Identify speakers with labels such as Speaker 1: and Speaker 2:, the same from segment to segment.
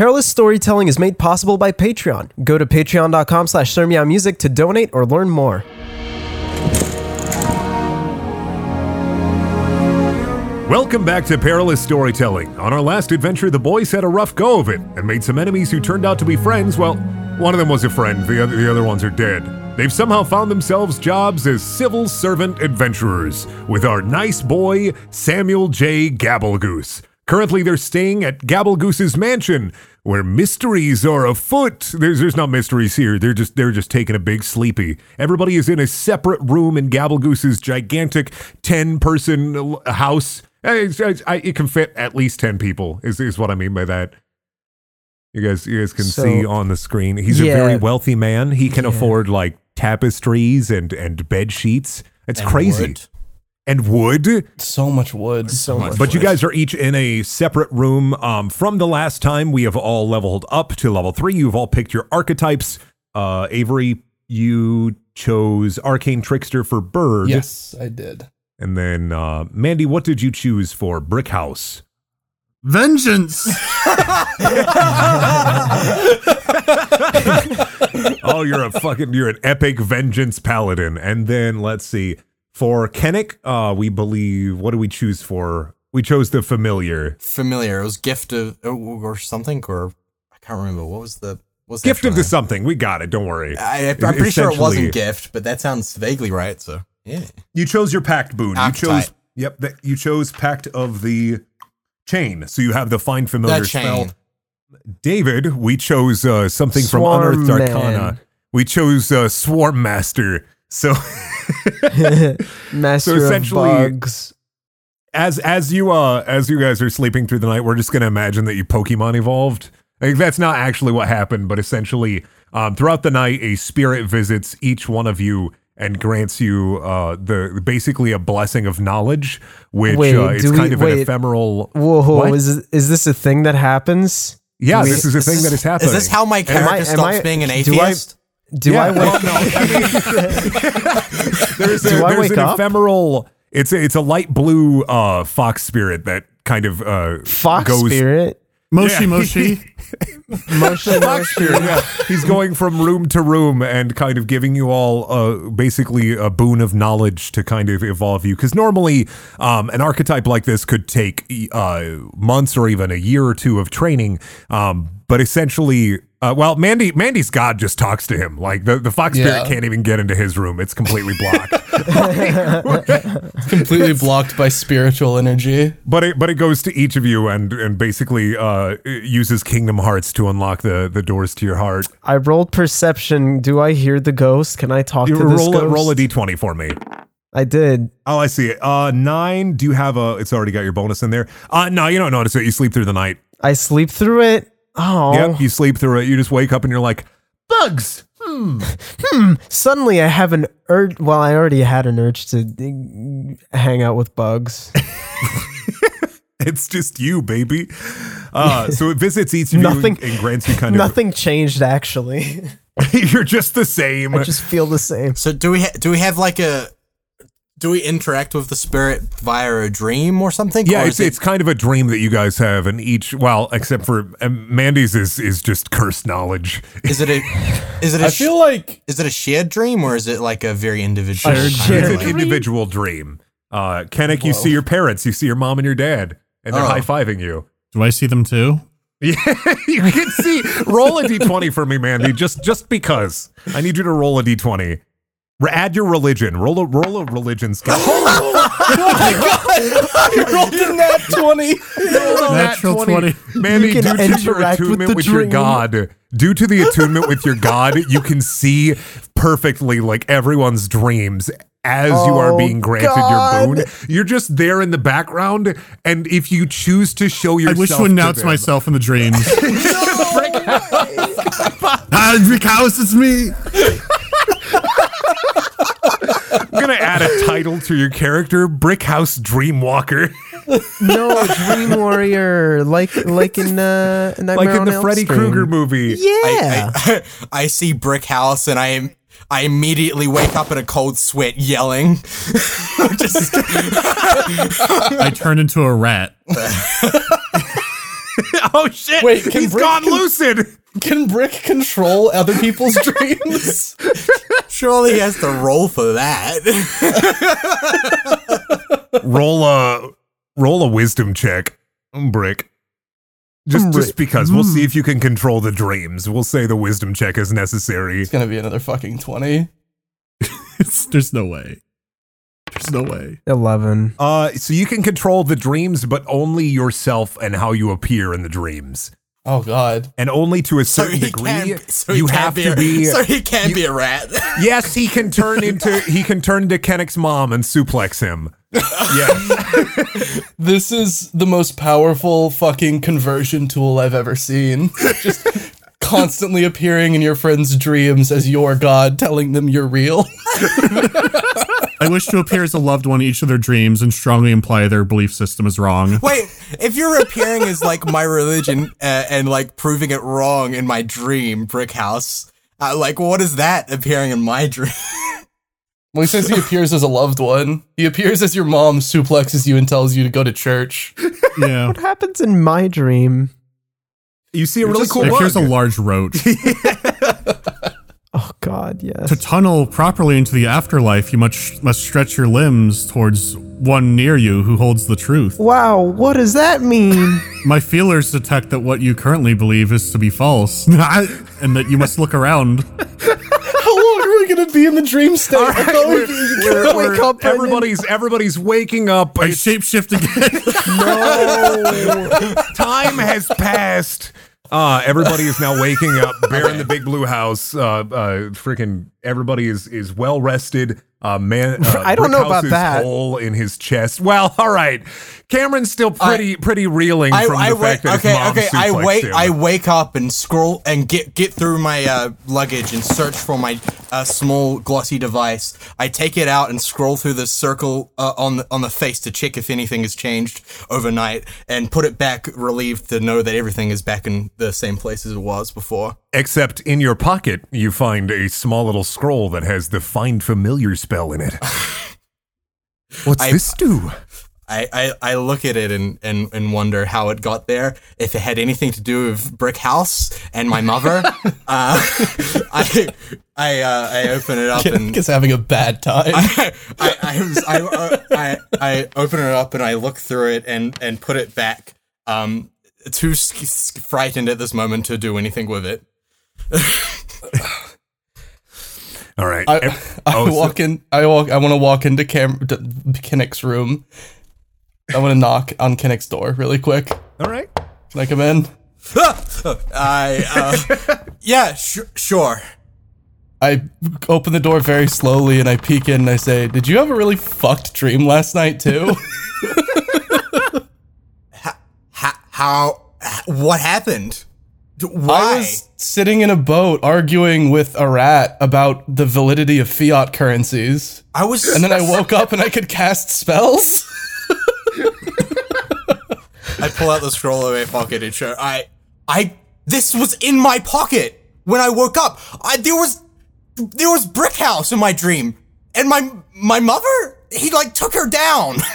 Speaker 1: Perilous Storytelling is made possible by Patreon. Go to patreon.com slash music to donate or learn more.
Speaker 2: Welcome back to Perilous Storytelling. On our last adventure, the boys had a rough go of it and made some enemies who turned out to be friends. Well, one of them was a friend, the other, the other ones are dead. They've somehow found themselves jobs as civil servant adventurers with our nice boy, Samuel J. Gabblegoose. Currently, they're staying at Gabble Goose's mansion, where mysteries are afoot. There's, there's not mysteries here. They're just they're just taking a big sleepy. Everybody is in a separate room in Gabble Goose's gigantic ten-person house. Eh, It's- it's- I- it can fit at least ten people. Is is what I mean by that. You guys, you guys can
Speaker 1: So-
Speaker 2: see on the screen. He's
Speaker 1: Yeah.
Speaker 2: a very wealthy man. He can
Speaker 1: Yeah.
Speaker 2: afford like tapestries and and bed sheets. It's
Speaker 3: And
Speaker 2: crazy.
Speaker 3: wood.
Speaker 2: And wood.
Speaker 4: So much wood.
Speaker 1: So much.
Speaker 2: But you guys are each in a separate room. Um, from the last time, we have all leveled up to level three. You've all picked your archetypes. Uh, Avery, you chose Arcane Trickster for Bird.
Speaker 4: Yes, I did.
Speaker 2: And then, uh, Mandy, what did you choose for Brick House?
Speaker 5: Vengeance.
Speaker 2: oh, you're a fucking, you're an epic vengeance paladin. And then, let's see, for Kennick, uh, we believe, what do we choose for? We chose the familiar.
Speaker 3: Familiar. It was gift of or, or something, or I can't remember. What was the what was the
Speaker 2: Gift
Speaker 3: actual
Speaker 2: of the something. We got it. Don't worry.
Speaker 3: I, I'm pretty sure it wasn't gift, but that sounds vaguely right. So yeah.
Speaker 2: You chose your pact boon. You chose yep. That you chose pact of the chain. So you have the find familiar
Speaker 3: The chain.
Speaker 2: spell. David, we chose uh, something from
Speaker 1: Swarm
Speaker 2: Unearthed Arcana.
Speaker 1: Man.
Speaker 2: We chose uh, Swarm Master. So
Speaker 1: Master
Speaker 2: So
Speaker 1: of
Speaker 2: essentially-
Speaker 1: bugs.
Speaker 2: as as you uh as you guys are sleeping through the night, we're just gonna imagine that you Pokemon evolved. Like that's not actually what happened, but essentially, um, throughout the night, a spirit visits each one of you and grants you uh the basically a blessing of knowledge, which
Speaker 1: Wait,
Speaker 2: uh, is
Speaker 1: do we-
Speaker 2: kind of an ephemeral.
Speaker 1: Whoa,
Speaker 2: What?
Speaker 1: is is this a thing that happens?
Speaker 2: Yeah,
Speaker 1: we-
Speaker 2: this is a thing that is happening.
Speaker 3: Is this how my
Speaker 1: Am I-
Speaker 3: character
Speaker 1: am
Speaker 3: stops
Speaker 1: I-
Speaker 3: being an
Speaker 1: do I-
Speaker 3: atheist?
Speaker 1: Do
Speaker 2: Yeah,
Speaker 1: I
Speaker 2: well,
Speaker 1: wake?
Speaker 2: no, I mean, there's a, there's an
Speaker 1: up?
Speaker 2: ephemeral. It's a, it's a light blue uh, fox spirit that kind of uh,
Speaker 1: Fox
Speaker 2: goes
Speaker 1: spirit.
Speaker 5: Moshi
Speaker 2: Yeah.
Speaker 5: Moshi.
Speaker 1: Motion
Speaker 2: Fox spirit, yeah. He's going from room to room and kind of giving you all uh, basically a boon of knowledge to kind of evolve you. Because normally, um, an archetype like this could take uh, months or even a year or two of training. Um, but essentially, uh, well, Mandy Mandy's god just talks to him. Like the, the fox spirit
Speaker 4: Yeah.
Speaker 2: can't even get into his room; it's completely blocked.
Speaker 4: Completely blocked by spiritual energy.
Speaker 2: But it but it goes to each of you and and basically uh, uses Kingdom Hearts to unlock the the doors to your heart.
Speaker 1: I rolled perception. Do I hear the ghost? Can I talk
Speaker 2: You
Speaker 1: to this ghost?
Speaker 2: a, roll a d20 for me.
Speaker 1: I did.
Speaker 2: Oh, I see it. Uh, nine. Do you have a? It's already got your bonus in there. Uh, no, you don't notice it. You sleep through the night.
Speaker 1: I sleep through it. Oh,
Speaker 2: Yep, you sleep through it. You just wake up and you're like, bugs. Hmm. hmm.
Speaker 1: Suddenly I have an urge. Well, I already had an urge to hang out with bugs.
Speaker 2: It's just you, baby. Uh, so it visits each of
Speaker 1: Nothing-
Speaker 2: you and, and grants you kind of.
Speaker 1: Nothing changed actually.
Speaker 2: you're just the same.
Speaker 1: I just feel the same.
Speaker 3: So do we ha- do we have like a do we interact with the spirit via a dream or something?
Speaker 2: Yeah,
Speaker 3: Or
Speaker 2: it's,
Speaker 3: it-
Speaker 2: it's kind of a dream that you guys have, and each well, except for um, Mandy's is is just cursed knowledge.
Speaker 3: is it a is it a
Speaker 4: I
Speaker 3: sh-
Speaker 4: feel like
Speaker 3: is it a shared dream or is it like a very individual?
Speaker 1: A
Speaker 3: kind
Speaker 1: shared
Speaker 2: it's an
Speaker 3: dream?
Speaker 2: individual dream. Uh, Kennick, you see your parents, you see your mom and your dad, and they're
Speaker 3: Oh.
Speaker 2: high fiving you.
Speaker 5: Do I see them too?
Speaker 2: Yeah, you can see. Roll a d20 for me, Mandy, just just because. I need you to roll a d20. Re- Add your religion. Roll a roll a religion skill. Oh my god!
Speaker 4: You rolled in that 20.
Speaker 5: Natural 20.
Speaker 2: Mandy,
Speaker 1: You can
Speaker 2: due to your
Speaker 1: interact with
Speaker 2: attunement
Speaker 1: the
Speaker 2: with, your
Speaker 1: dream.
Speaker 2: god, due to the attunement with your god, you can see perfectly like everyone's dreams as you are
Speaker 1: Oh,
Speaker 2: being granted
Speaker 1: God.
Speaker 2: your boon. You're just there in the background, and if you choose to show
Speaker 5: I
Speaker 2: yourself,
Speaker 5: wish to announce
Speaker 2: them-
Speaker 5: myself in the dreams. ah, Brick House, it's me.
Speaker 2: I'm gonna add a title to your character: Brick House Dreamwalker,
Speaker 1: No, Dream Warrior, like like in uh, Nightmare
Speaker 2: like in
Speaker 1: on
Speaker 2: the
Speaker 1: Elm
Speaker 2: Freddy Krueger movie.
Speaker 1: Yeah,
Speaker 3: I, I, I see brick house and I am I immediately wake up in a cold sweat yelling. Just
Speaker 5: I turn into a rat.
Speaker 2: oh shit!
Speaker 4: Wait, can
Speaker 2: he's
Speaker 4: Brick
Speaker 2: gone
Speaker 4: con-
Speaker 2: lucid.
Speaker 4: Can Brick control other people's dreams?
Speaker 3: Surely he has to roll for that.
Speaker 2: roll a roll a wisdom check, mm, Brick. Just mm, just
Speaker 1: Brick.
Speaker 2: because we'll mm. see if you can control the dreams. We'll say the wisdom check is necessary.
Speaker 4: It's gonna be another fucking 20.
Speaker 5: It's, there's no way. There's no way.
Speaker 1: 11.
Speaker 2: Uh, so you can control the dreams, but only yourself and how you appear in the dreams,
Speaker 4: Oh god.
Speaker 2: and only to a certain
Speaker 3: he
Speaker 2: degree.
Speaker 3: can't. So he
Speaker 2: you
Speaker 3: can't
Speaker 2: have
Speaker 3: be
Speaker 2: to be.
Speaker 3: So he can be a rat.
Speaker 2: yes, he can turn into he can turn to Kennick's mom and suplex him. yes.
Speaker 4: This is the most powerful fucking conversion tool I've ever seen. Just constantly appearing in your friends' dreams as your god, telling them you're real.
Speaker 5: I wish to appear as a loved one in each of their dreams and strongly imply their belief system is wrong.
Speaker 3: Wait, if you're appearing as like my religion uh, and like proving it wrong in my dream, Brick House, uh, like what is that appearing in my dream?
Speaker 4: Well, he says he appears as a loved one. He appears as your mom suplexes you and tells you to go to church.
Speaker 5: Yeah.
Speaker 1: What happens in my dream?
Speaker 2: You see a really
Speaker 4: just-
Speaker 2: cool
Speaker 5: It appears a large roach.
Speaker 1: God, yes.
Speaker 5: to tunnel properly into the afterlife, you must must stretch your limbs towards one near you who holds the truth.
Speaker 1: Wow, what does that mean?
Speaker 5: My feelers detect that what you currently believe is to be false, and that you must look around.
Speaker 4: How long are we gonna be in the dream state? I thought we-
Speaker 2: We're- we're-
Speaker 1: up, Brendan.
Speaker 2: everybody's everybody's waking up.
Speaker 5: I shapeshift again.
Speaker 2: No, time has passed. Uh, everybody is now waking up. Bear in the big blue house. Uh, uh, freaking everybody is is well rested. Uh, man, uh,
Speaker 1: I don't know about that.
Speaker 2: Hole in his chest. Well, all right. Cameron's still pretty pretty reeling
Speaker 3: I,
Speaker 2: from
Speaker 3: I
Speaker 2: the
Speaker 3: wait.
Speaker 2: fact that
Speaker 3: Okay,
Speaker 2: his mom
Speaker 3: okay. I wait.
Speaker 2: him.
Speaker 3: I wake up and scroll and get get through my uh, luggage and search for my uh, small glossy device. I take it out and scroll through the circle uh, on the on the face to check if anything has changed overnight, and put it back, relieved to know that everything is back in the same place as it was before.
Speaker 2: Except in your pocket, you find a small little scroll that has the Find Familiar spell in it. What's
Speaker 3: I-
Speaker 2: this do?
Speaker 3: I, I, I look at it and, and, and wonder how it got there. If it had anything to do with Brick House and my mother, uh, I I uh, I open it up and
Speaker 4: is having a bad time.
Speaker 3: I I I, was, I, uh, I I open it up and I look through it and and put it back. Um, too frightened at this moment to do anything with it.
Speaker 2: All right.
Speaker 4: I,
Speaker 2: Ev-
Speaker 4: I
Speaker 2: oh, so-
Speaker 4: walk in. I walk. I want to walk into Cam to Kinnick's room. I want to knock on Kinnick's door really quick.
Speaker 2: all right.
Speaker 4: Can I come in?
Speaker 3: I uh, yeah sh- sure.
Speaker 4: I open the door very slowly and I peek in and I say, "Did you have a really fucked dream last night too?"
Speaker 3: How, how what happened? D-
Speaker 4: I
Speaker 3: Why?
Speaker 4: was sitting in a boat arguing with a rat about the validity of fiat currencies,
Speaker 3: I was
Speaker 4: and then I woke up and I could cast spells.
Speaker 3: I pull out the scroll of my pocket and show I I this was in my pocket when I woke up. I there was there was brick house in my dream. And my my mother, he like took her down.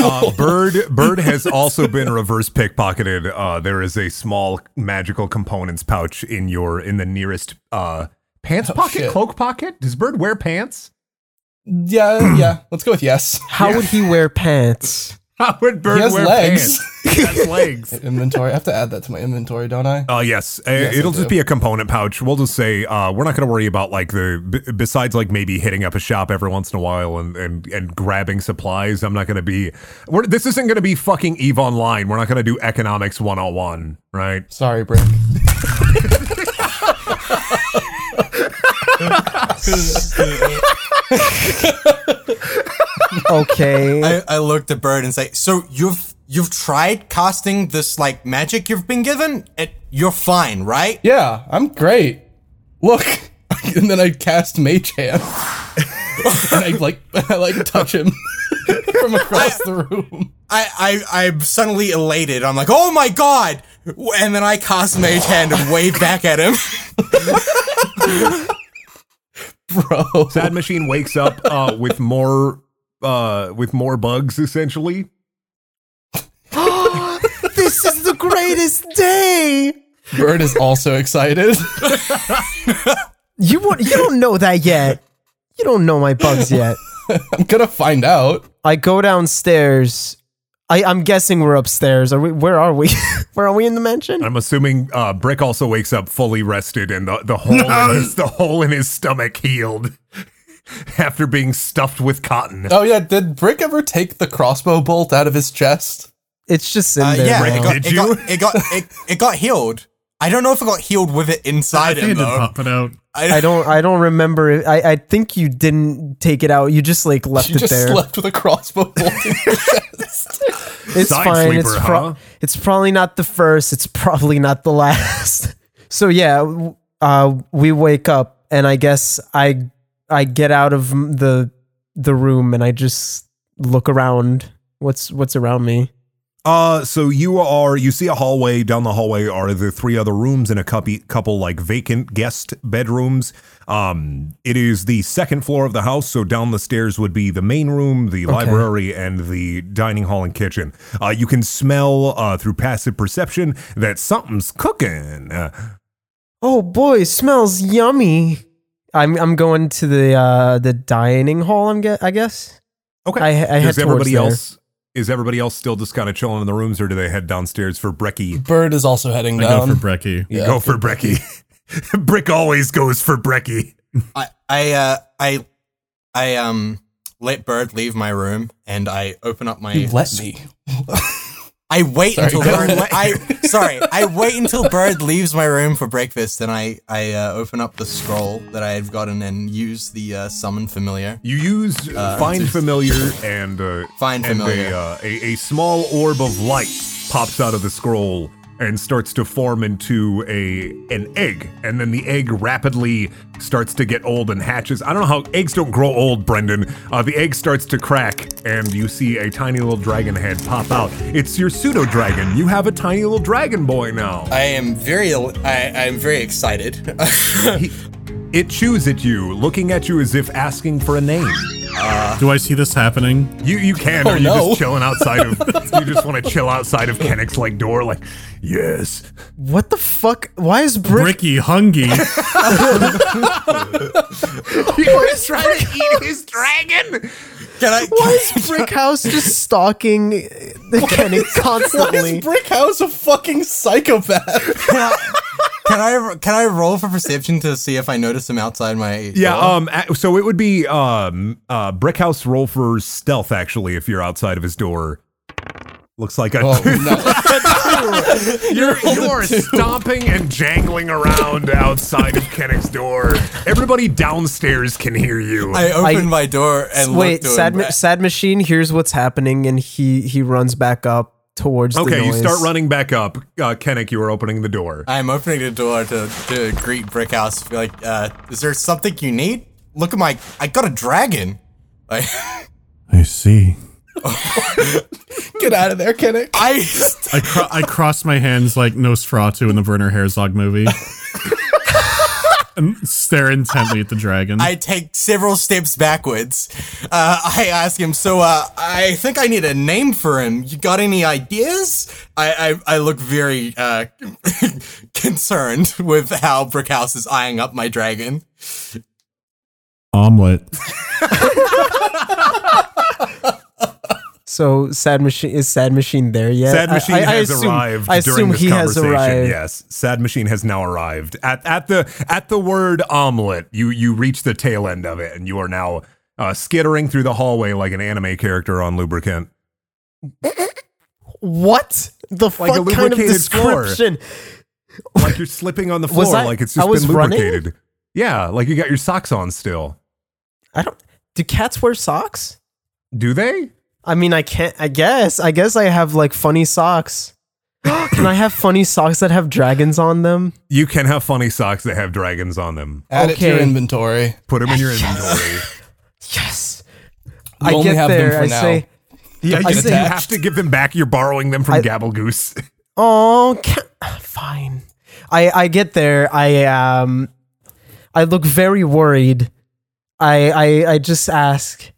Speaker 2: Uh, Bird Bird has also been reverse pickpocketed. Uh, there is a small magical components pouch in your in the nearest uh, pants pocket,
Speaker 4: shit.
Speaker 2: cloak pocket. Does Bird wear pants?
Speaker 4: yeah, yeah. Let's go with yes.
Speaker 1: How would he wear pants?
Speaker 2: How would Bird
Speaker 4: He has
Speaker 2: wear
Speaker 4: legs.
Speaker 2: pants? He has legs.
Speaker 4: Inventory. I have to add that to my inventory, don't I?
Speaker 2: Uh, yes, Uh,
Speaker 4: Yes,
Speaker 2: it'll just
Speaker 4: do.
Speaker 2: be a component pouch. We'll just say uh, we're not going to worry about like the b- besides like maybe hitting up a shop every once in a while and and, and grabbing supplies. I'm not going to be. We're, this isn't going to be fucking Eve Online. We're not going to do economics 101, right?
Speaker 4: Sorry, Brick.
Speaker 1: Okay.
Speaker 3: I, I looked at Bird and say, "So you've you've tried casting this like magic you've been given? It, you're fine, right?"
Speaker 4: Yeah, I'm great. Look, and then I cast Mage Hand, and I like I like touch him from across the room.
Speaker 3: I, I I'm suddenly elated. I'm like, "Oh my god!" And then I cast Mage Hand and wave back at him.
Speaker 4: Bro,
Speaker 2: Sad Machine wakes up uh, with more uh, with more bugs essentially.
Speaker 1: this is the the greatest day.
Speaker 4: Bird is also excited.
Speaker 1: You won't, you don't know that yet. You don't know my bugs yet.
Speaker 4: I'm gonna find out.
Speaker 1: I go downstairs. I, I'm guessing we're upstairs. Are we? Where are we? where are we in the mansion?
Speaker 2: I'm assuming uh, Brick also wakes up fully rested and the, the hole in his, the hole in his stomach healed after being stuffed with cotton.
Speaker 4: Oh yeah, did Brick ever take the crossbow bolt out of his chest?
Speaker 1: It's just in
Speaker 3: Uh,
Speaker 1: there.
Speaker 3: yeah,
Speaker 1: now.
Speaker 3: it got,
Speaker 2: Did
Speaker 3: it,
Speaker 2: you?
Speaker 3: got, it got it, it got healed. I don't know if it got healed with it
Speaker 5: I
Speaker 3: inside
Speaker 5: think
Speaker 3: him
Speaker 5: it did
Speaker 3: though.
Speaker 5: pop it out.
Speaker 1: I don't. I don't remember. It. I. I think you didn't take it out. You just like left
Speaker 4: She
Speaker 1: it
Speaker 4: just
Speaker 1: there.
Speaker 4: slept with a crossbow bolt in her chest.
Speaker 1: It's
Speaker 2: Side
Speaker 1: fine. it's pro-
Speaker 2: huh?
Speaker 1: it's probably not the first. It's probably not the last. so yeah, uh, we wake up, and I guess I I get out of the the room, and I just look around. What's what's around me?
Speaker 2: Uh, so you are you see a hallway. Down the hallway are the three other rooms and a couple couple like vacant guest bedrooms. Um, it is the second floor of the house. So down the stairs would be the main room, the library, and the dining hall and kitchen. Uh, you can smell uh, through passive perception that something's cooking.
Speaker 1: Oh boy, smells yummy. I'm I'm going to the uh the dining hall. I'm get I guess.
Speaker 2: okay.
Speaker 1: I I head
Speaker 2: Does
Speaker 1: towards
Speaker 2: everybody
Speaker 1: there.
Speaker 2: else? Is everybody else still just kind of chilling in the rooms, or do they head downstairs for brekkie?
Speaker 4: Bird is also heading
Speaker 5: I
Speaker 4: down.
Speaker 5: go for Brecky.
Speaker 2: You
Speaker 4: Yeah,
Speaker 2: go for brekkie. Brick always goes for brekkie.
Speaker 3: I I uh I I um let Bird leave my room and I open up my
Speaker 4: You let me.
Speaker 3: I wait
Speaker 4: Sorry,
Speaker 3: until Bird.
Speaker 4: ahead.
Speaker 3: I sorry. I wait until Bird leaves my room for breakfast, and I I uh, open up the scroll that I have gotten and use the uh, summon familiar.
Speaker 2: You use find familiar and uh,
Speaker 3: Find
Speaker 2: and
Speaker 3: familiar.
Speaker 2: A, uh, a, a small orb of light pops out of the scroll and starts to form into a an egg, and then the egg rapidly starts to get old and hatches. I don't know how eggs don't grow old, Brendan. Uh, the egg starts to crack, and you see a tiny little dragon head pop out. It's your pseudo dragon. You have a tiny little dragon boy now.
Speaker 3: I am very I am very excited.
Speaker 2: He- it chews at you, looking at you as if asking for a name.
Speaker 5: Do I see this happening?
Speaker 2: You you can,
Speaker 4: Oh,
Speaker 2: or you
Speaker 4: no.
Speaker 2: just chilling outside of you just want to chill outside of Kennick's like door, like yes.
Speaker 1: What the fuck? Why is Brick?
Speaker 5: Bricky Hungy.
Speaker 2: He was trying to eat his dragon.
Speaker 3: Can I?
Speaker 1: Why is Brick House just stalking Kenny
Speaker 4: Why
Speaker 1: constantly?
Speaker 4: is Brick House a fucking psychopath?
Speaker 3: Can I can I roll for perception to see if I notice him outside my?
Speaker 2: Yeah.
Speaker 3: door?
Speaker 2: Um. So it would be um uh Brickhouse roll for stealth actually if you're outside of his door. Looks like a
Speaker 4: Oh, no.
Speaker 2: you're you're stomping and jangling around outside of Kennick's door. Everybody downstairs can hear you.
Speaker 3: I open
Speaker 1: I-
Speaker 3: my door and
Speaker 1: Wait,
Speaker 3: look to
Speaker 1: sad,
Speaker 3: him.
Speaker 1: Ma- sad machine. hears what's happening, and he he runs back up towards. the
Speaker 2: okay, you start running back up. Uh, Kennick, you are opening the door.
Speaker 3: I'm opening the door to, to greet Brickhouse. Like, uh, is there something you need? Look at my, I got a dragon. Like,
Speaker 5: I see.
Speaker 4: Get out of there, Kennick.
Speaker 3: I,
Speaker 5: I, cro- I cross my hands like Nosferatu in the Werner Herzog movie. and stare intently at the dragon.
Speaker 3: I take several steps backwards. Uh, I ask him, so, uh, I think I need a name for him. You got any ideas? I, I, I look very, uh, concerned with how Brickhouse is eyeing up my dragon.
Speaker 5: Omelet.
Speaker 1: So sad machine is sad machine there yet?
Speaker 2: Sad Machine
Speaker 1: I, I
Speaker 2: has
Speaker 1: assume,
Speaker 2: arrived
Speaker 1: I
Speaker 2: during
Speaker 1: assume
Speaker 2: this
Speaker 1: he has
Speaker 2: conversation.
Speaker 1: arrived.
Speaker 2: Yes, Sad Machine has now arrived at at the at the word omelet. You you reach the tail end of it, and you are now uh, skittering through the hallway like an anime character on lubricant.
Speaker 1: What the
Speaker 2: Like a
Speaker 1: fuck kind of
Speaker 2: lubricated floor.
Speaker 1: description?
Speaker 2: Like you're slipping on the floor,
Speaker 1: I-
Speaker 2: like it's
Speaker 1: I
Speaker 2: just
Speaker 1: was
Speaker 2: been
Speaker 1: running?
Speaker 2: lubricated. Yeah, like you got your socks on still.
Speaker 1: I don't. Do cats wear socks?
Speaker 2: Do they?
Speaker 1: I mean, I can't. I guess. I guess I have like funny socks. Can I have funny socks that have dragons on them?
Speaker 2: You can have funny socks that have dragons on them.
Speaker 4: Add it to your
Speaker 1: Okay.
Speaker 4: inventory.
Speaker 2: Put them in your inventory.
Speaker 1: Yes.
Speaker 4: You
Speaker 1: I
Speaker 4: only
Speaker 1: get
Speaker 4: have them
Speaker 1: there.
Speaker 4: for
Speaker 1: I
Speaker 4: now.
Speaker 1: say,
Speaker 2: Yeah,
Speaker 1: I
Speaker 2: you,
Speaker 1: say-
Speaker 2: you have to give them back. You're borrowing them from
Speaker 1: I-
Speaker 2: Gabble Goose.
Speaker 1: "Oh, ca- fine." I I get there. I um, I look very worried. I I I just ask,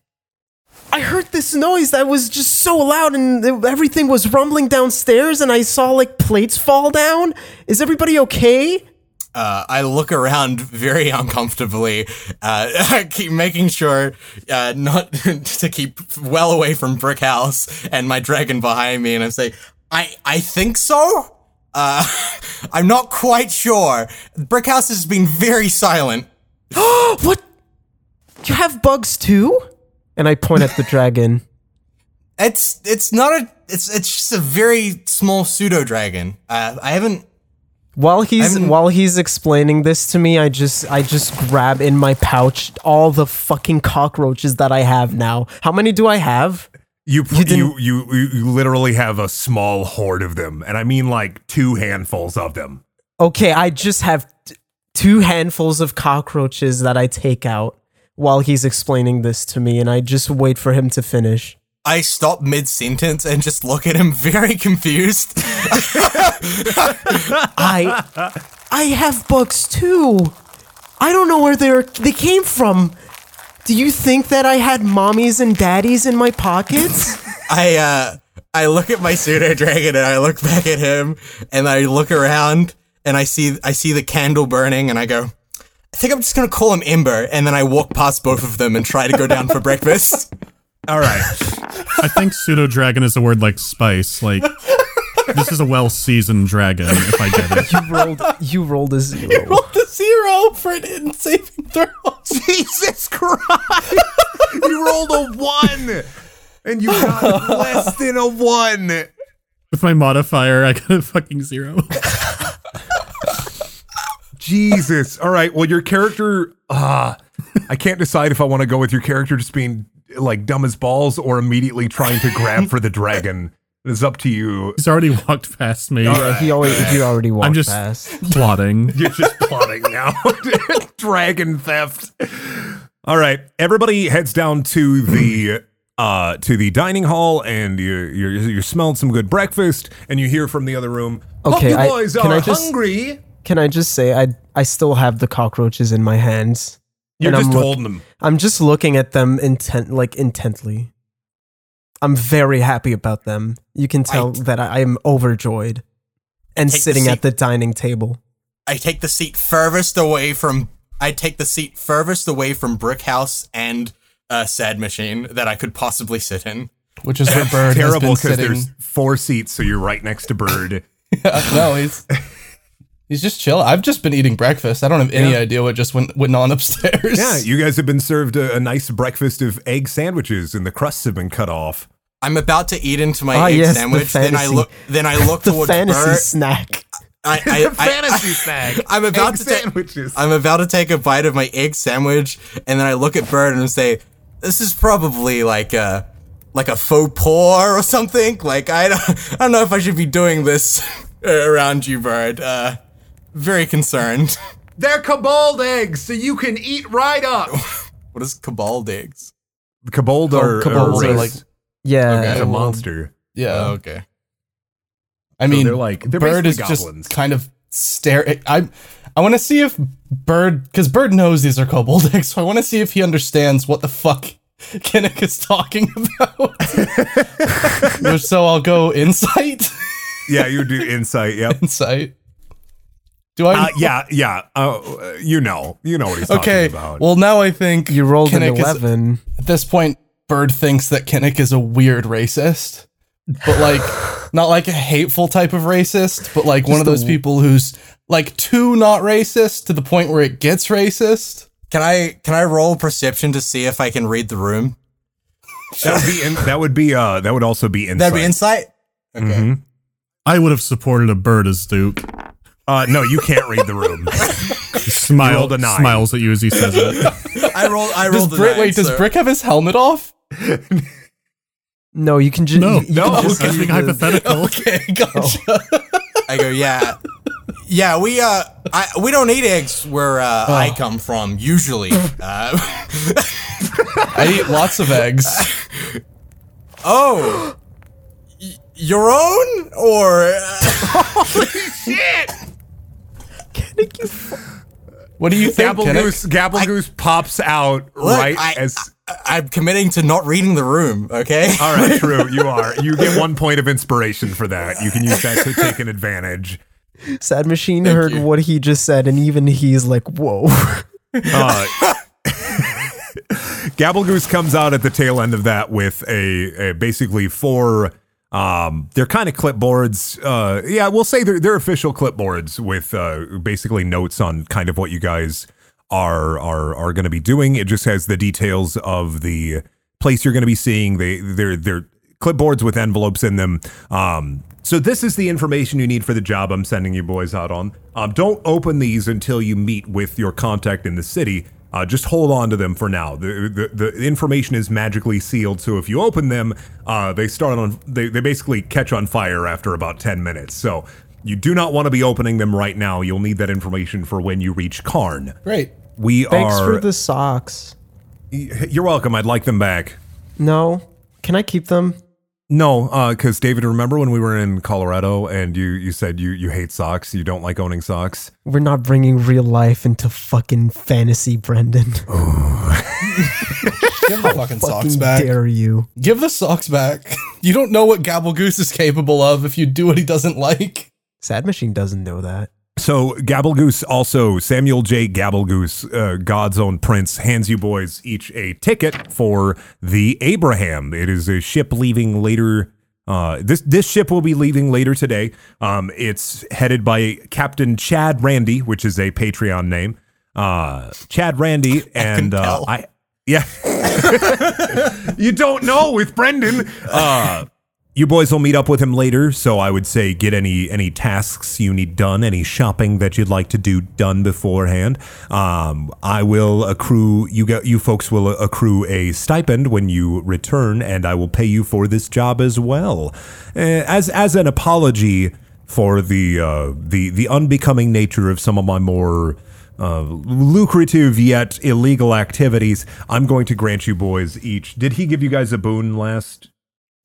Speaker 1: I heard this noise that was just so loud and everything was rumbling downstairs and I saw like plates fall down. Is everybody okay?
Speaker 3: Uh, I look around very uncomfortably, uh, I keep making sure uh, not to keep well away from Brick House and my dragon behind me, and I say, "I I think so. Uh, I'm not quite sure. Brick House has been very silent.
Speaker 1: What? You have bugs too? And I point at the dragon.
Speaker 3: It's it's not a it's it's just a very small pseudo dragon. Uh, I haven't
Speaker 1: While he's
Speaker 3: haven't-
Speaker 1: while he's explaining this to me, I just I just grab in my pouch all the fucking cockroaches that I have now. How many do I have?
Speaker 2: You
Speaker 1: You
Speaker 2: you, you you you literally have a small horde of them, and I mean like two handfuls of them.
Speaker 1: Okay, I just have t- two handfuls of cockroaches that I take out while he's explaining this to me, and I just wait for him to finish.
Speaker 3: I stop mid sentence and just look at him very confused.
Speaker 1: I I have bugs too. I don't know where they're they came from. Do you think that I had mommies and daddies in my pockets?
Speaker 3: I uh I look at my pseudo dragon and I look back at him and I look around and I see I see the candle burning and I go, I think I'm just gonna call him Ember and then I walk past both of them and try to go down for breakfast.
Speaker 2: All right,
Speaker 5: I think pseudo dragon is a word like spice. Like this is a well seasoned dragon. If I get it,
Speaker 1: you rolled you rolled a zero.
Speaker 4: You rolled a zero for an in saving throw.
Speaker 2: Jesus Christ! you rolled a one, and you got less than a one.
Speaker 5: with my modifier, I got a fucking zero.
Speaker 2: Jesus. All right. Well, your character. Ah, I can't decide if I want to go with your character just being like dumb as balls or immediately trying to grab for the dragon. It's up to you.
Speaker 5: He's already walked past me.
Speaker 1: Yeah, he always he already walked
Speaker 5: I'm just
Speaker 1: past.
Speaker 5: plotting.
Speaker 2: You're just plotting now. Dragon theft. All right. Everybody heads down to the uh to the dining hall and you're you're you're smelling some good breakfast and you hear from the other room.
Speaker 1: Okay,
Speaker 2: "Hope you boys
Speaker 1: can
Speaker 2: are
Speaker 1: I just-
Speaker 2: hungry.
Speaker 1: Can I just say I I still have the cockroaches in my hands.
Speaker 2: You're just
Speaker 1: I'm look-
Speaker 2: holding them.
Speaker 1: I'm just looking at them intent like intently. I'm very happy about them. You can tell that I am overjoyed. And
Speaker 3: Take the
Speaker 1: sitting
Speaker 3: seat.
Speaker 1: at the dining table.
Speaker 3: I take the seat furthest away from I take the seat furthest away from Brick House and uh, Sad Machine that I could possibly sit in.
Speaker 4: Which is where Bird has
Speaker 2: Terrible
Speaker 4: been
Speaker 2: because
Speaker 4: sitting.
Speaker 2: there's four seats, so you're right next to Bird.
Speaker 4: no, he's he's just chill. I've just been eating breakfast. I don't have any idea what just went went on upstairs.
Speaker 2: yeah, you guys have been served a, a nice breakfast of egg sandwiches, and the crusts have been cut off.
Speaker 3: I'm about to eat into my
Speaker 1: Ah,
Speaker 3: egg
Speaker 1: yes, the
Speaker 3: sandwich. Then I
Speaker 1: fantasy-
Speaker 3: look. Then I look
Speaker 1: The
Speaker 3: towards
Speaker 1: fantasy
Speaker 3: Bird.
Speaker 1: snack.
Speaker 3: I, I, I,
Speaker 2: Fantasy snack.
Speaker 3: I'm about
Speaker 2: egg
Speaker 3: to take.
Speaker 2: sandwiches.
Speaker 3: I'm about to take a bite of my egg sandwich, and then I look at Bird and say, "This is probably like a like a faux pas or something. Like I don't, I don't know if I should be doing this around you, Bird. Uh, very concerned.
Speaker 2: They're kobold eggs, so you can eat right up.
Speaker 3: What is cabal eggs?
Speaker 2: Kobold are,
Speaker 1: kobolds
Speaker 2: are
Speaker 1: are
Speaker 4: like-
Speaker 1: Yeah.
Speaker 3: Okay.
Speaker 2: a monster.
Speaker 4: yeah.
Speaker 3: Oh, okay.
Speaker 4: I mean,
Speaker 2: they're like- they're
Speaker 4: Bird is
Speaker 2: basically
Speaker 4: just
Speaker 2: goblins.
Speaker 4: kind of stare. I I want to see if Bird, because Bird knows these are kobold eggs, so I want to see if he understands what the fuck Kinnick is talking about. so I'll go insight.
Speaker 2: Yeah, you do insight. Yep.
Speaker 4: insight. Do I?
Speaker 2: Uh, yeah, yeah. Uh, you know, you know what he's
Speaker 4: okay.
Speaker 2: talking about.
Speaker 4: Well, now I think
Speaker 1: You rolled an
Speaker 4: Kinnick is-
Speaker 1: 11.
Speaker 4: at this point, Bird thinks that Kinnick is a weird racist, but like not like a hateful type of racist, but like one of those
Speaker 1: w-
Speaker 4: people who's like too not racist to the point where it gets racist.
Speaker 3: Can I can I roll perception to see if I can read the room?
Speaker 2: that would be in, that would be uh that would also be insight.
Speaker 3: That'd be insight. Okay.
Speaker 2: Mhm.
Speaker 5: I would have supported a bird as Duke.
Speaker 2: Uh, no, you can't read the room.
Speaker 5: Smile,
Speaker 2: rolled a nine.
Speaker 5: smiles at you as he says it.
Speaker 3: I rolled. I
Speaker 4: Does
Speaker 3: rolled. the
Speaker 4: Brick
Speaker 3: nine,
Speaker 4: wait? Does Brick have his helmet off?
Speaker 1: No, you can just
Speaker 5: No,
Speaker 1: you, you
Speaker 2: no,
Speaker 1: can just
Speaker 5: I
Speaker 1: see
Speaker 5: think hypothetical.
Speaker 4: Okay, gotcha.
Speaker 3: I go, yeah, yeah. We uh, I we don't eat eggs where uh, I come from usually. Uh,
Speaker 4: I eat lots of eggs.
Speaker 3: oh, y- your own or uh,
Speaker 4: What do you think,
Speaker 2: Gabble
Speaker 4: Kinnick?
Speaker 2: Goose, Gabble Goose pops out
Speaker 3: Look,
Speaker 2: right
Speaker 3: I-
Speaker 2: as
Speaker 3: I'm committing to not reading the room. Okay.
Speaker 2: All right, true. You are. You get one point of inspiration for that. You can use that to take an advantage.
Speaker 1: Sad Machine heard what he just said, and even he's like, "Whoa."
Speaker 2: Uh, Gabblegoose comes out at the tail end of that with a, a basically four. Um, they're kind of clipboards. Uh, yeah, we'll say they're, they're official clipboards with uh, basically notes on kind of what you guys are are are going to be doing. It just has the details of the place you're going to be seeing. They they're they're clipboards with envelopes in them. Um, so this is the information you need for the job I'm sending you boys out on. Um, don't open these until you meet with your contact in the city. Uh, just hold on to them for now. The, the the information is magically sealed, so if you open them, uh, they start on they, they basically catch on fire after about ten minutes. So you do not want to be opening them right now. You'll need that information for when you reach Karn.
Speaker 4: Great.
Speaker 2: We
Speaker 1: Thanks
Speaker 2: are.
Speaker 1: for the socks.
Speaker 2: You're welcome. I'd like them back.
Speaker 1: No, can I keep them?
Speaker 2: No, uh, because David, remember when we were in Colorado and you you said you you hate socks, you don't like owning socks.
Speaker 1: We're not bringing real life into fucking fantasy, Brendan.
Speaker 4: Give the fucking socks
Speaker 1: fucking
Speaker 4: back.
Speaker 1: dare you?
Speaker 4: Give the socks back. You don't know what Gabblegoose is capable of if you do what he doesn't like.
Speaker 1: Sad Machine doesn't know that.
Speaker 2: So Gabblegoose also Samuel J. Gabblegoose, uh, God's own prince, hands you boys each a ticket for the Abraham. It is a ship leaving later. Uh, this this ship will be leaving later today. Um, it's headed by Captain Chad Randy, which is a Patreon name. Uh, Chad Randy and uh. I. Yeah, you don't know with Brendan. You boys will meet up with him later, so I would say get any any tasks you need done, any shopping that you'd like to do done beforehand. Um, I will accrue you get you folks will accrue a stipend when you return, and I will pay you for this job as well, uh, as as an apology for the uh, the the unbecoming nature of some of my more uh, lucrative yet illegal activities. I'm going to grant you boys each. Did he give you guys a boon last?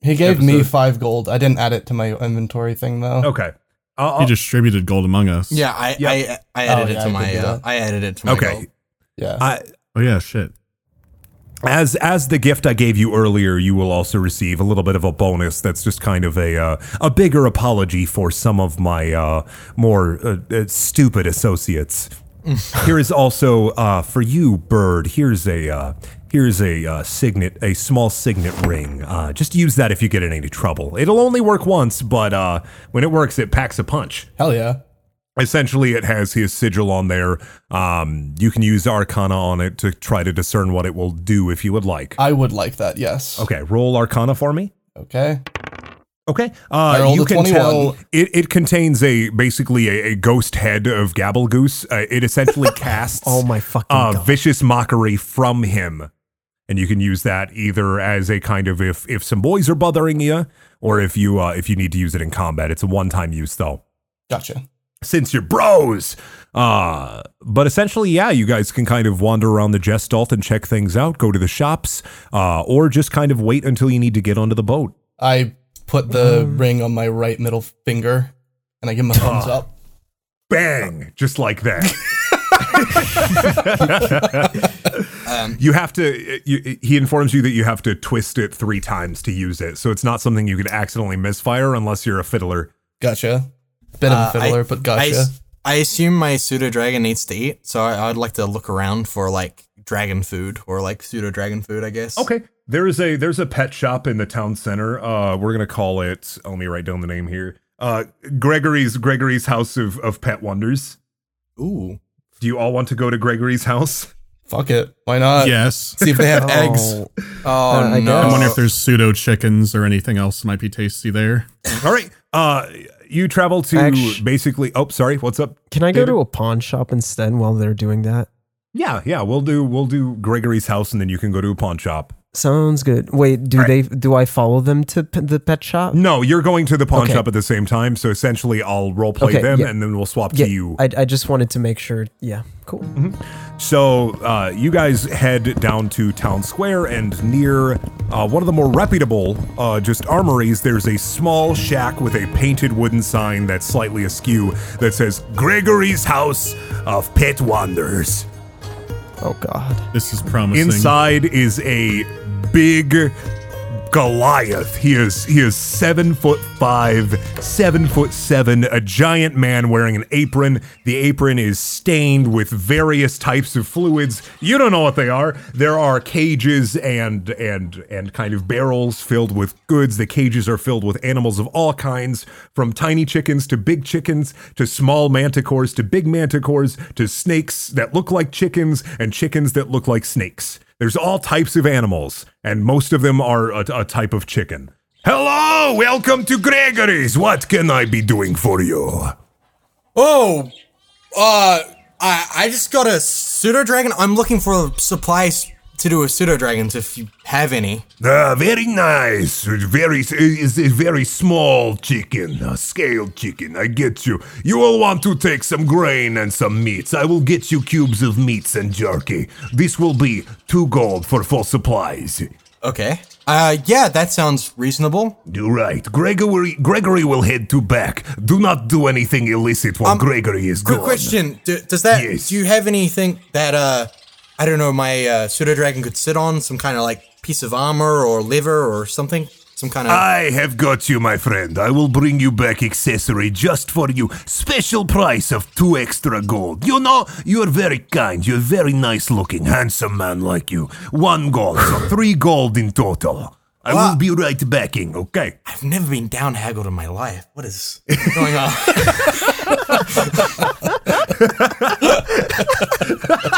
Speaker 4: He gave me five gold. I didn't add it to my inventory thing though.
Speaker 2: Okay. I'll-
Speaker 5: He distributed gold among us.
Speaker 3: Yeah, I
Speaker 2: Yep.
Speaker 3: I, I added
Speaker 4: Oh,
Speaker 3: it
Speaker 4: yeah,
Speaker 3: to
Speaker 4: I
Speaker 3: my
Speaker 4: did do
Speaker 3: uh. I added it to my
Speaker 2: okay.
Speaker 3: gold.
Speaker 4: Yeah.
Speaker 2: I,
Speaker 5: Oh yeah, shit.
Speaker 2: as as the gift I gave you earlier, you will also receive a little bit of a bonus. That's just kind of a uh, a bigger apology for some of my uh, more uh, uh, stupid associates. Here is also uh, for you, Bird. Here's a uh, here's a uh, signet, a small signet ring. Uh, just use that if you get in any trouble. It'll only work once, but uh, when it works, it packs a punch.
Speaker 4: Hell yeah.
Speaker 2: essentially it has his sigil on there um you can use arcana on it to try to discern what it will do if you would like
Speaker 4: I would like that, yes.
Speaker 2: okay roll arcana for me
Speaker 4: Okay.
Speaker 2: okay uh you can
Speaker 4: 21.
Speaker 2: tell it, it contains a basically a, a ghost head of gabblegoose uh, it essentially casts
Speaker 1: Oh my fucking
Speaker 2: uh, vicious mockery from him and you can use that either as a kind of if if some boys are bothering you or if you uh if you need to use it in combat it's a one-time use though
Speaker 4: Gotcha.
Speaker 2: since you're bros. Uh, but essentially, yeah, you guys can kind of wander around the Gestalt and check things out, go to the shops, uh, or just kind of wait until you need to get onto the boat.
Speaker 4: I put the
Speaker 1: Um,
Speaker 4: ring on my right middle finger and I give him a thumbs up.
Speaker 2: Bang! Just like that.
Speaker 3: Um,
Speaker 2: you have to, you, he informs you that you have to twist it three times to use it. So it's not something you could accidentally misfire unless you're a fiddler.
Speaker 4: Gotcha. Bit of
Speaker 3: Uh,
Speaker 4: a fiddler,
Speaker 3: I-
Speaker 4: but
Speaker 3: I,
Speaker 4: gotcha.
Speaker 3: s- I assume my pseudo dragon needs to eat, so I, I'd like to look around for like dragon food or like pseudo dragon food, I guess.
Speaker 2: Okay. There is a there's a pet shop in the town center. Uh, we're gonna call it. Let me write down the name here. Uh, Gregory's Gregory's House of of Pet Wonders.
Speaker 3: Ooh.
Speaker 2: Do you all want to go to Gregory's house?
Speaker 4: Fuck it. Why not?
Speaker 5: yes.
Speaker 4: See if they have eggs.
Speaker 1: Oh,
Speaker 3: Oh
Speaker 1: Uh, I
Speaker 3: no.
Speaker 5: I wonder if there's pseudo chickens or anything else that might be tasty there.
Speaker 2: All right. Uh, you travel to
Speaker 1: Actu-
Speaker 2: basically. Oh, sorry. What's up?
Speaker 1: Can I go to a pawn shop instead while they're doing that?
Speaker 2: Yeah, yeah. We'll do we'll do Gregory's house, and then you can go to a pawn shop.
Speaker 1: Sounds good. Wait, do
Speaker 2: Alright.
Speaker 1: they? Do I follow them to p- the pet shop?
Speaker 2: No, you're going to the pawn
Speaker 1: Okay.
Speaker 2: shop at the same time. So essentially, I'll role play
Speaker 1: Okay,
Speaker 2: them,
Speaker 1: yeah.
Speaker 2: and then we'll swap
Speaker 1: Yeah,
Speaker 2: to you.
Speaker 1: I, I just wanted to make sure. Yeah, cool.
Speaker 2: So uh, you guys head down to town square, and near uh, one of the more reputable uh, just armories, there's a small shack with a painted wooden sign that's slightly askew that says Gregory's House of Pet Wonders.
Speaker 1: Oh God.
Speaker 5: This is promising.
Speaker 2: Inside is a big Goliath. He is he is seven foot five, seven foot seven, a giant man wearing an apron. The apron is stained with various types of fluids. You don't know what they are. There are cages and and and kind of barrels filled with goods. The cages are filled with animals of all kinds, from tiny chickens to big chickens to small manticores to big manticores to snakes that look like chickens and chickens that look like snakes. There's all types of animals, and most of them are a, a type of chicken. Hello, welcome to Gregory's. What can I be doing for you?
Speaker 3: Oh, uh, I I just got a pseudo dragon. I'm looking for supplies to do with pseudo dragons if you have any.
Speaker 2: Ah, very nice. Very is a very small chicken, a scaled chicken. I get you. You will want to take some grain and some meats. I will get you cubes of meats and jerky. This will be two gold for full supplies.
Speaker 3: Okay. Uh, yeah, that sounds reasonable.
Speaker 2: You're right. Gregory Gregory will head to back. Do not do anything illicit while Gregory is
Speaker 3: Quick
Speaker 2: gone.
Speaker 3: Good question: do, Does that?
Speaker 2: Yes.
Speaker 3: Do you have anything that uh, I don't know, my uh, pseudo dragon could sit on? Some kind of like piece of armor or liver or something? Some kind of.
Speaker 2: I have got you, my friend. I will bring you back accessory just for you. Special price of two extra gold. You know, you are very kind. You're very nice looking, handsome man like you. One gold, so three gold in total. I will be right backing, okay?
Speaker 3: I've never been down haggled in my life. What is going on?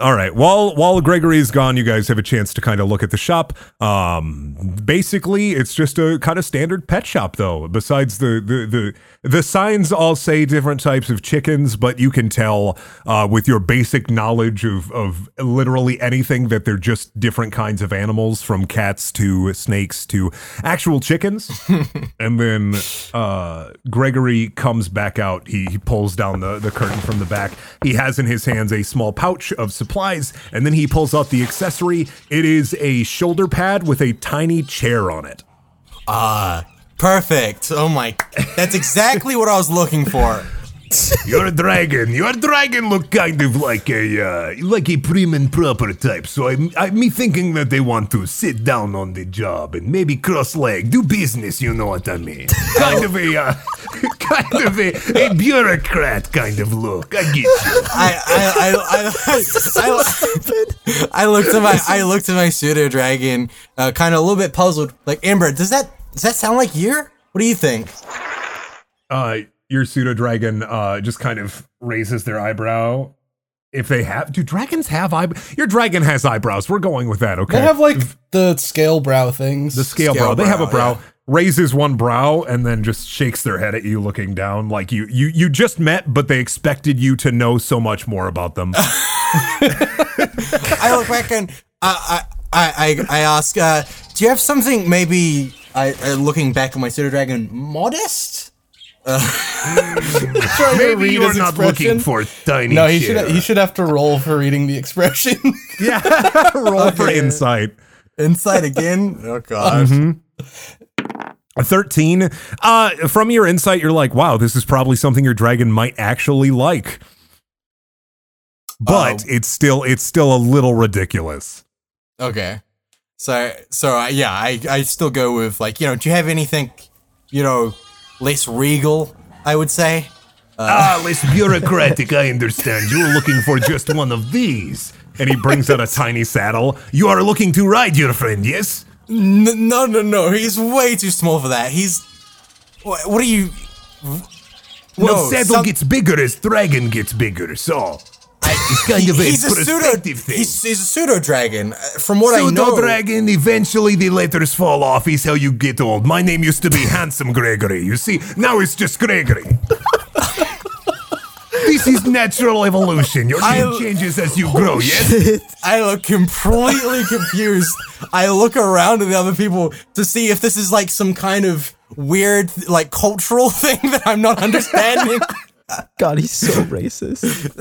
Speaker 2: All right. While while Gregory is gone, you guys have a chance to kind of look at the shop. Um, basically, it's just a kind of standard pet shop, though. Besides the the the the signs all say different types of chickens, but you can tell uh, with your basic knowledge of of literally anything that they're just different kinds of animals, from cats to snakes to actual chickens. and then uh, Gregory comes back out. He, he pulls down the, the curtain from the back. He has in his hands a small pouch of supplies, and then he pulls out the accessory. It is a shoulder pad with a tiny chair on it.
Speaker 3: Ah, perfect. Oh my, that's exactly what I was looking for.
Speaker 2: You're a dragon. Your dragon look kind of like a uh, like a prim and proper type. So I'm, I'm me thinking that they want to sit down on the job and maybe cross leg, do business. You know what I mean? Kind of a uh, kind of a, a bureaucrat kind of look. I get you.
Speaker 3: I I I I, I, I looked at my I looked at my pseudo dragon, uh, kind of a little bit puzzled. Like Amber, does that does that sound like year? What do you think?
Speaker 2: uh, your pseudo dragon uh, just kind of raises their eyebrow. If they have, do dragons have eyebrows? Your dragon has eyebrows. We're going with that, okay?
Speaker 4: They have like the scale brow things.
Speaker 2: the scale,
Speaker 3: scale
Speaker 2: brow. They have a
Speaker 3: brow,
Speaker 2: brow.
Speaker 3: yeah.
Speaker 2: Raises one brow and then just shakes their head at you, looking down like you you you just met, but they expected you to know so much more about them.
Speaker 3: I look back and I I I, I ask, uh, do you have something maybe? I uh, looking back at my pseudo dragon, modest.
Speaker 4: Trying to
Speaker 2: Maybe you're not
Speaker 4: expression.
Speaker 2: looking for tiny.
Speaker 4: No, he should he should have to roll for reading the expression.
Speaker 2: Yeah, roll for
Speaker 3: Okay.
Speaker 2: insight.
Speaker 3: Inside again. Oh god.
Speaker 2: A 13. Uh, from your insight, you're like, wow, this is probably something your dragon might actually like. But
Speaker 3: Oh.
Speaker 2: it's still it's still a little ridiculous.
Speaker 3: Okay. So so uh, yeah, I I still go with like you know, do you have anything, you know, less regal? I would say.
Speaker 2: ah, less bureaucratic, I understand. You're looking for just one of these. And he brings out a tiny saddle. You are looking to ride your friend, yes?
Speaker 3: N- no, no, no. He's way too small for that. He's. What, what are you?
Speaker 2: Well,
Speaker 3: No,
Speaker 2: saddle
Speaker 3: some-
Speaker 2: gets bigger as dragon gets bigger, so It's kind of a
Speaker 3: he's a pseudo.
Speaker 2: thing.
Speaker 3: He's, he's a pseudo dragon. Uh, From what I know, Pseudo
Speaker 2: dragon, eventually the letters fall off, is how you get old. My name used to be Handsome Gregory, you see? Now it's just Gregory. this is natural evolution. Your name
Speaker 3: I-
Speaker 2: changes as you grow, yes?
Speaker 3: I look completely confused. I look around at the other people to see if this is like some kind of weird, like cultural thing that I'm not understanding.
Speaker 1: God, he's so racist.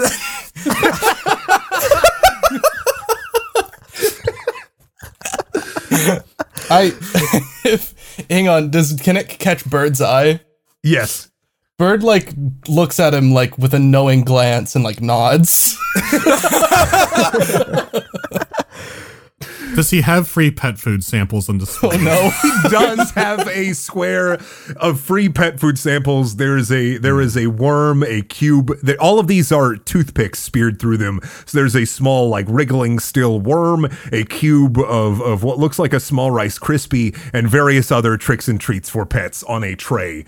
Speaker 4: I if hang on, does can it catch bird's eye?
Speaker 2: yes.
Speaker 4: Bird like looks at him like with a knowing glance and like nods.
Speaker 5: Does he have free pet food samples on display?
Speaker 4: Oh no.
Speaker 2: He does have a square of free pet food samples. There is a there is a worm, a cube. They, all of these are toothpicks speared through them. So there's a small like wriggling still worm, a cube of of what looks like a small rice crispy, and various other tricks and treats for pets on a tray.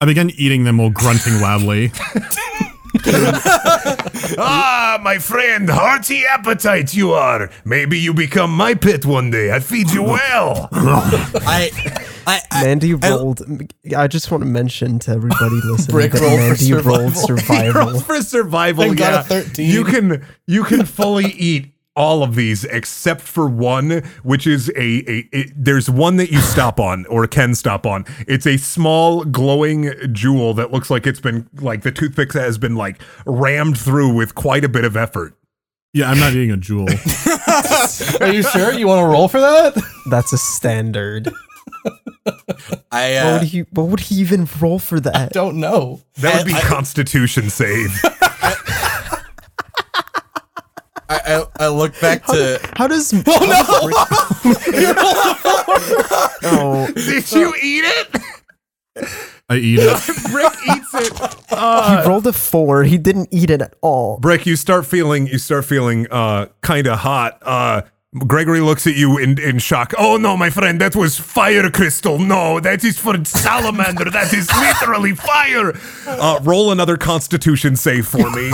Speaker 5: I began eating them while grunting loudly.
Speaker 2: Ah, my friend, hearty appetite you are. Maybe you become my pet one day. I feed you well.
Speaker 3: I, I, I
Speaker 1: Mandy rolled. I just want to mention to everybody listening
Speaker 4: Brick
Speaker 1: that
Speaker 4: roll for
Speaker 1: Mandy rolled
Speaker 4: survival.
Speaker 1: survival.
Speaker 2: for survival,
Speaker 4: And got a 13.
Speaker 2: You can you can fully eat all of these except for one, which is a, a, a there's one that you stop on or can stop on. It's a small glowing jewel that looks like it's been like the toothpick has been like rammed through with quite a bit of effort.
Speaker 5: Yeah, I'm not eating a jewel.
Speaker 4: Are you sure you want to roll for that?
Speaker 1: That's a standard.
Speaker 3: I,
Speaker 1: What
Speaker 3: uh,
Speaker 1: would he? What would he even roll for that?
Speaker 4: Don't know.
Speaker 2: That would be
Speaker 3: I- I-
Speaker 2: Constitution save.
Speaker 3: I, I, I look back to.
Speaker 1: How does? Oh no! oh,
Speaker 2: Did you eat it?
Speaker 5: I eat it.
Speaker 2: Rick eats it.
Speaker 1: he rolled a four. He didn't eat it at all.
Speaker 2: Brick, you start feeling you start feeling uh kind of hot. Uh Gregory looks at you in, in shock. Oh no, my friend, that was fire crystal. No, that is for salamander. that is literally fire. Uh, roll another Constitution save for me.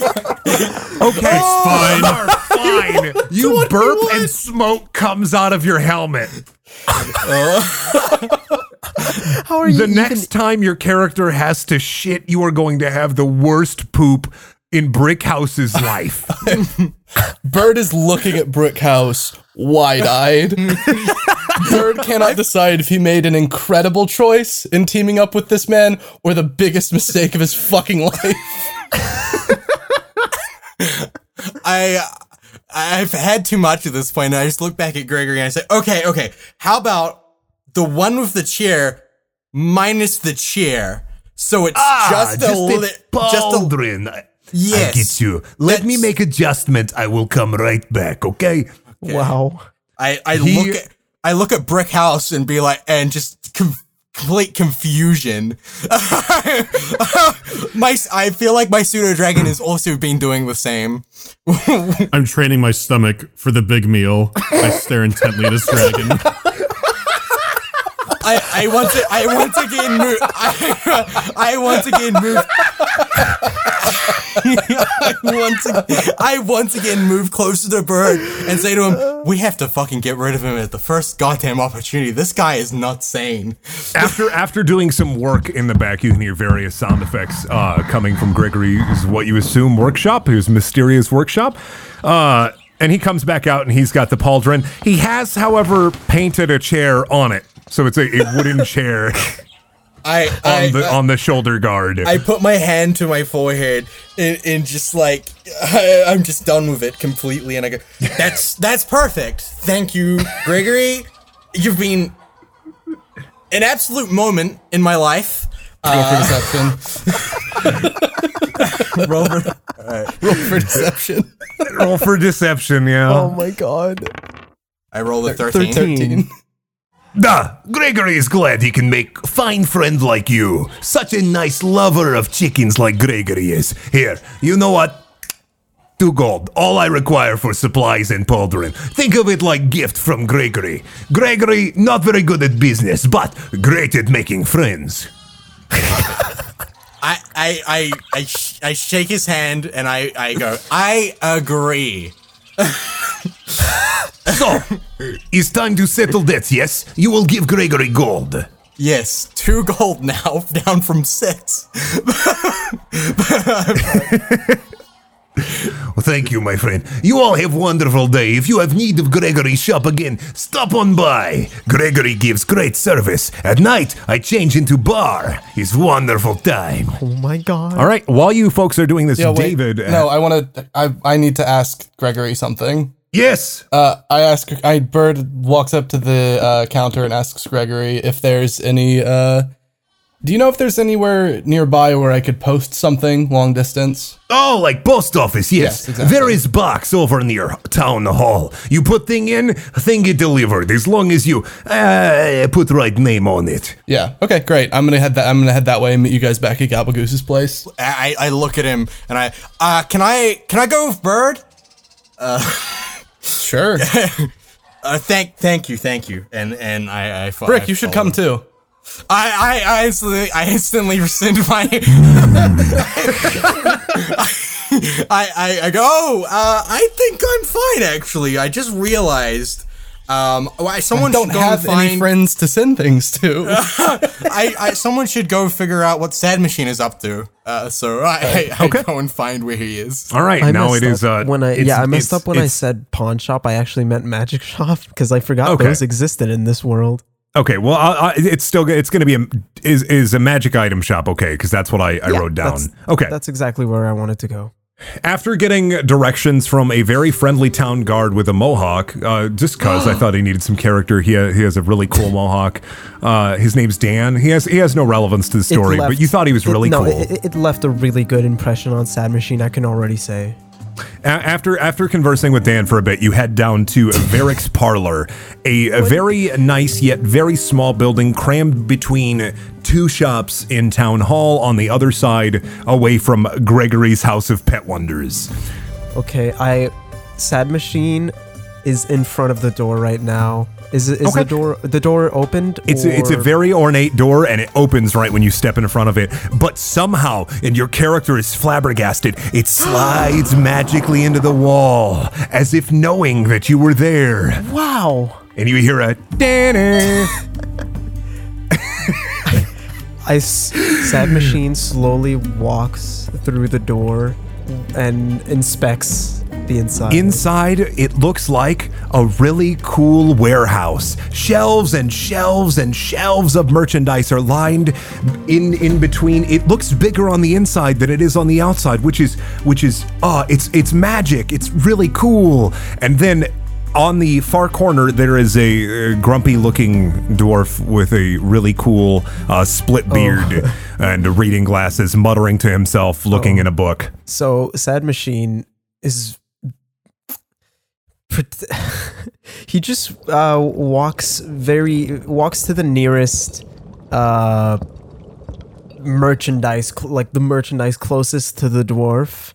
Speaker 2: okay, oh.
Speaker 5: fine.
Speaker 2: You fine. You burp and smoke comes out of your helmet. Uh.
Speaker 1: How are you?
Speaker 2: The
Speaker 1: even-
Speaker 2: next time your character has to shit, you are going to have the worst poop in Brickhouse's life.
Speaker 4: Bird is looking at Brickhouse wide eyed. Bird cannot decide if he made an incredible choice in teaming up with this man or the biggest mistake of his fucking life.
Speaker 3: I I've had too much at this point. And I just look back at Gregory and I say, okay, okay, how about the one with the chair minus the chair? So it's ah, just a li- just a
Speaker 2: pauldron.
Speaker 3: yes.
Speaker 2: I get you. Let me make adjustment. I will come right back. Okay.
Speaker 1: Wow.
Speaker 3: I I
Speaker 2: He-
Speaker 3: look at I look at Brick House and be like, and just com- complete confusion. my I feel like my pseudo dragon has also been doing the same.
Speaker 5: I'm training my stomach for the big meal. I stare intently at his dragon.
Speaker 3: I, I want to I once again move I, I once again move I once again, I once again move closer to Bird and say to him, "We have to fucking get rid of him at the first goddamn opportunity. This guy is not sane."
Speaker 2: After after doing some work in the back, you can hear various sound effects uh, coming from Gregory's what you assume workshop, his mysterious workshop. Uh, and he comes back out and he's got the pauldron. He has, however, painted a chair on it. So it's a, a wooden chair
Speaker 3: I I,
Speaker 2: on the on the shoulder guard.
Speaker 3: I put my hand to my forehead and, and just like I, I'm just done with it completely, and I go, "That's that's perfect. Thank you, Gregory. You've been an absolute moment in my life."
Speaker 4: Roll for uh, deception.
Speaker 3: Roll for-
Speaker 4: Roll for deception.
Speaker 2: Roll for deception, yeah.
Speaker 1: Oh my god.
Speaker 3: I rolled a 13.
Speaker 1: 13.
Speaker 2: Duh, Gregory is glad he can make fine friend like you. Such a nice lover of chickens like Gregory is. Here, you know what? Two gold. All I require for supplies and pauldron. Think of it like gift from Gregory. Gregory, not very good at business, but great at making friends.
Speaker 3: I I I I, sh- I shake his hand and I I go, "I agree."
Speaker 2: So, it's time to settle debts, yes? You will give Gregory gold.
Speaker 3: Yes, two gold now, down from six.
Speaker 2: Uh, Well, thank you, my friend. You all have wonderful day. If you have need of Gregory's shop again, stop on by. Gregory gives great service. At night, I change into bar. It's wonderful time.
Speaker 1: Oh my god.
Speaker 2: All right, while you folks are doing this,
Speaker 4: Yeah, wait.
Speaker 2: David. uh,
Speaker 4: No, I want to. I I need to ask Gregory something.
Speaker 2: yes.
Speaker 4: Uh, I ask. I Bird walks up to the uh, counter and asks Gregory if there's any uh, Do you know if there's anywhere nearby where I could post something long distance?
Speaker 2: Oh, like post office, yes.
Speaker 4: Yes, exactly.
Speaker 2: There is box over near town hall. You put thing in, thing get delivered. As long as you uh, put right name on it.
Speaker 4: Yeah. Okay, great. I'm gonna head that. I'm gonna head that way and meet you guys back at Gabblegoose's place.
Speaker 3: I, I look at him and I, uh, can I, can I go with Bird?
Speaker 4: Sure.
Speaker 3: Uh, thank, thank you, thank you. And and I, I fo-
Speaker 4: Brick, you should
Speaker 3: follow.
Speaker 4: come too.
Speaker 3: I, I, I instantly, I instantly rescind my. I, I, I go. Oh, uh, I think I'm fine. Actually, I just realized. Um, why someone
Speaker 4: Don't
Speaker 3: should go
Speaker 4: have
Speaker 3: find.
Speaker 4: any friends to send things to.
Speaker 3: I, I, someone should go figure out what Sad Machine is up to. Uh, so I, I, I go and find where he is.
Speaker 2: All right,
Speaker 1: I
Speaker 2: now
Speaker 1: messed
Speaker 2: it is. Uh,
Speaker 1: when I yeah I messed up when I said pawn shop. I actually meant magic shop because I forgot
Speaker 2: Okay.
Speaker 1: those existed in this world.
Speaker 2: Okay, well, I, I, it's still it's going to be a is is a magic item shop. Okay, because that's what I, I
Speaker 1: Yeah,
Speaker 2: wrote down.
Speaker 1: that's-
Speaker 2: Okay,
Speaker 1: That's exactly where I wanted to go.
Speaker 2: After getting directions from a very friendly town guard with a mohawk, uh, just because I thought he needed some character, he, ha- he has a really cool mohawk. Uh, his name's Dan. He has he has no relevance to the story, but you thought he was
Speaker 1: it-
Speaker 2: really
Speaker 1: no,
Speaker 2: cool.
Speaker 1: It, it- it left a really good impression on Sad Machine. I can already say.
Speaker 2: After after conversing with Dan for a bit, you head down to Varric's parlor, a, a very nice yet very small building crammed between two shops in town hall on the other side, away from Gregory's House of Pet Wonders.
Speaker 1: Okay, I Sad Machine is in front of the door right now. Is is
Speaker 2: Okay.
Speaker 1: the door the door opened?
Speaker 2: It's a, it's a very ornate door and it opens right when you step in front of it. But somehow, and your character is flabbergasted, it slides magically into the wall as if knowing that you were there.
Speaker 1: wow.
Speaker 2: And you hear a Danny.
Speaker 1: I Sad Machine slowly walks through the door and inspects the inside.
Speaker 2: Inside, it looks like a really cool warehouse. Shelves and shelves and shelves of merchandise are lined in in between. It looks bigger on the inside than it is on the outside, which is which is uh it's it's magic. It's really cool. And then on the far corner, there is a uh, grumpy looking dwarf with a really cool uh, split beard and reading glasses, muttering to himself, looking in a book.
Speaker 1: so Sad Machine is. he just uh, walks very walks to the nearest uh, merchandise, like the merchandise closest to the dwarf.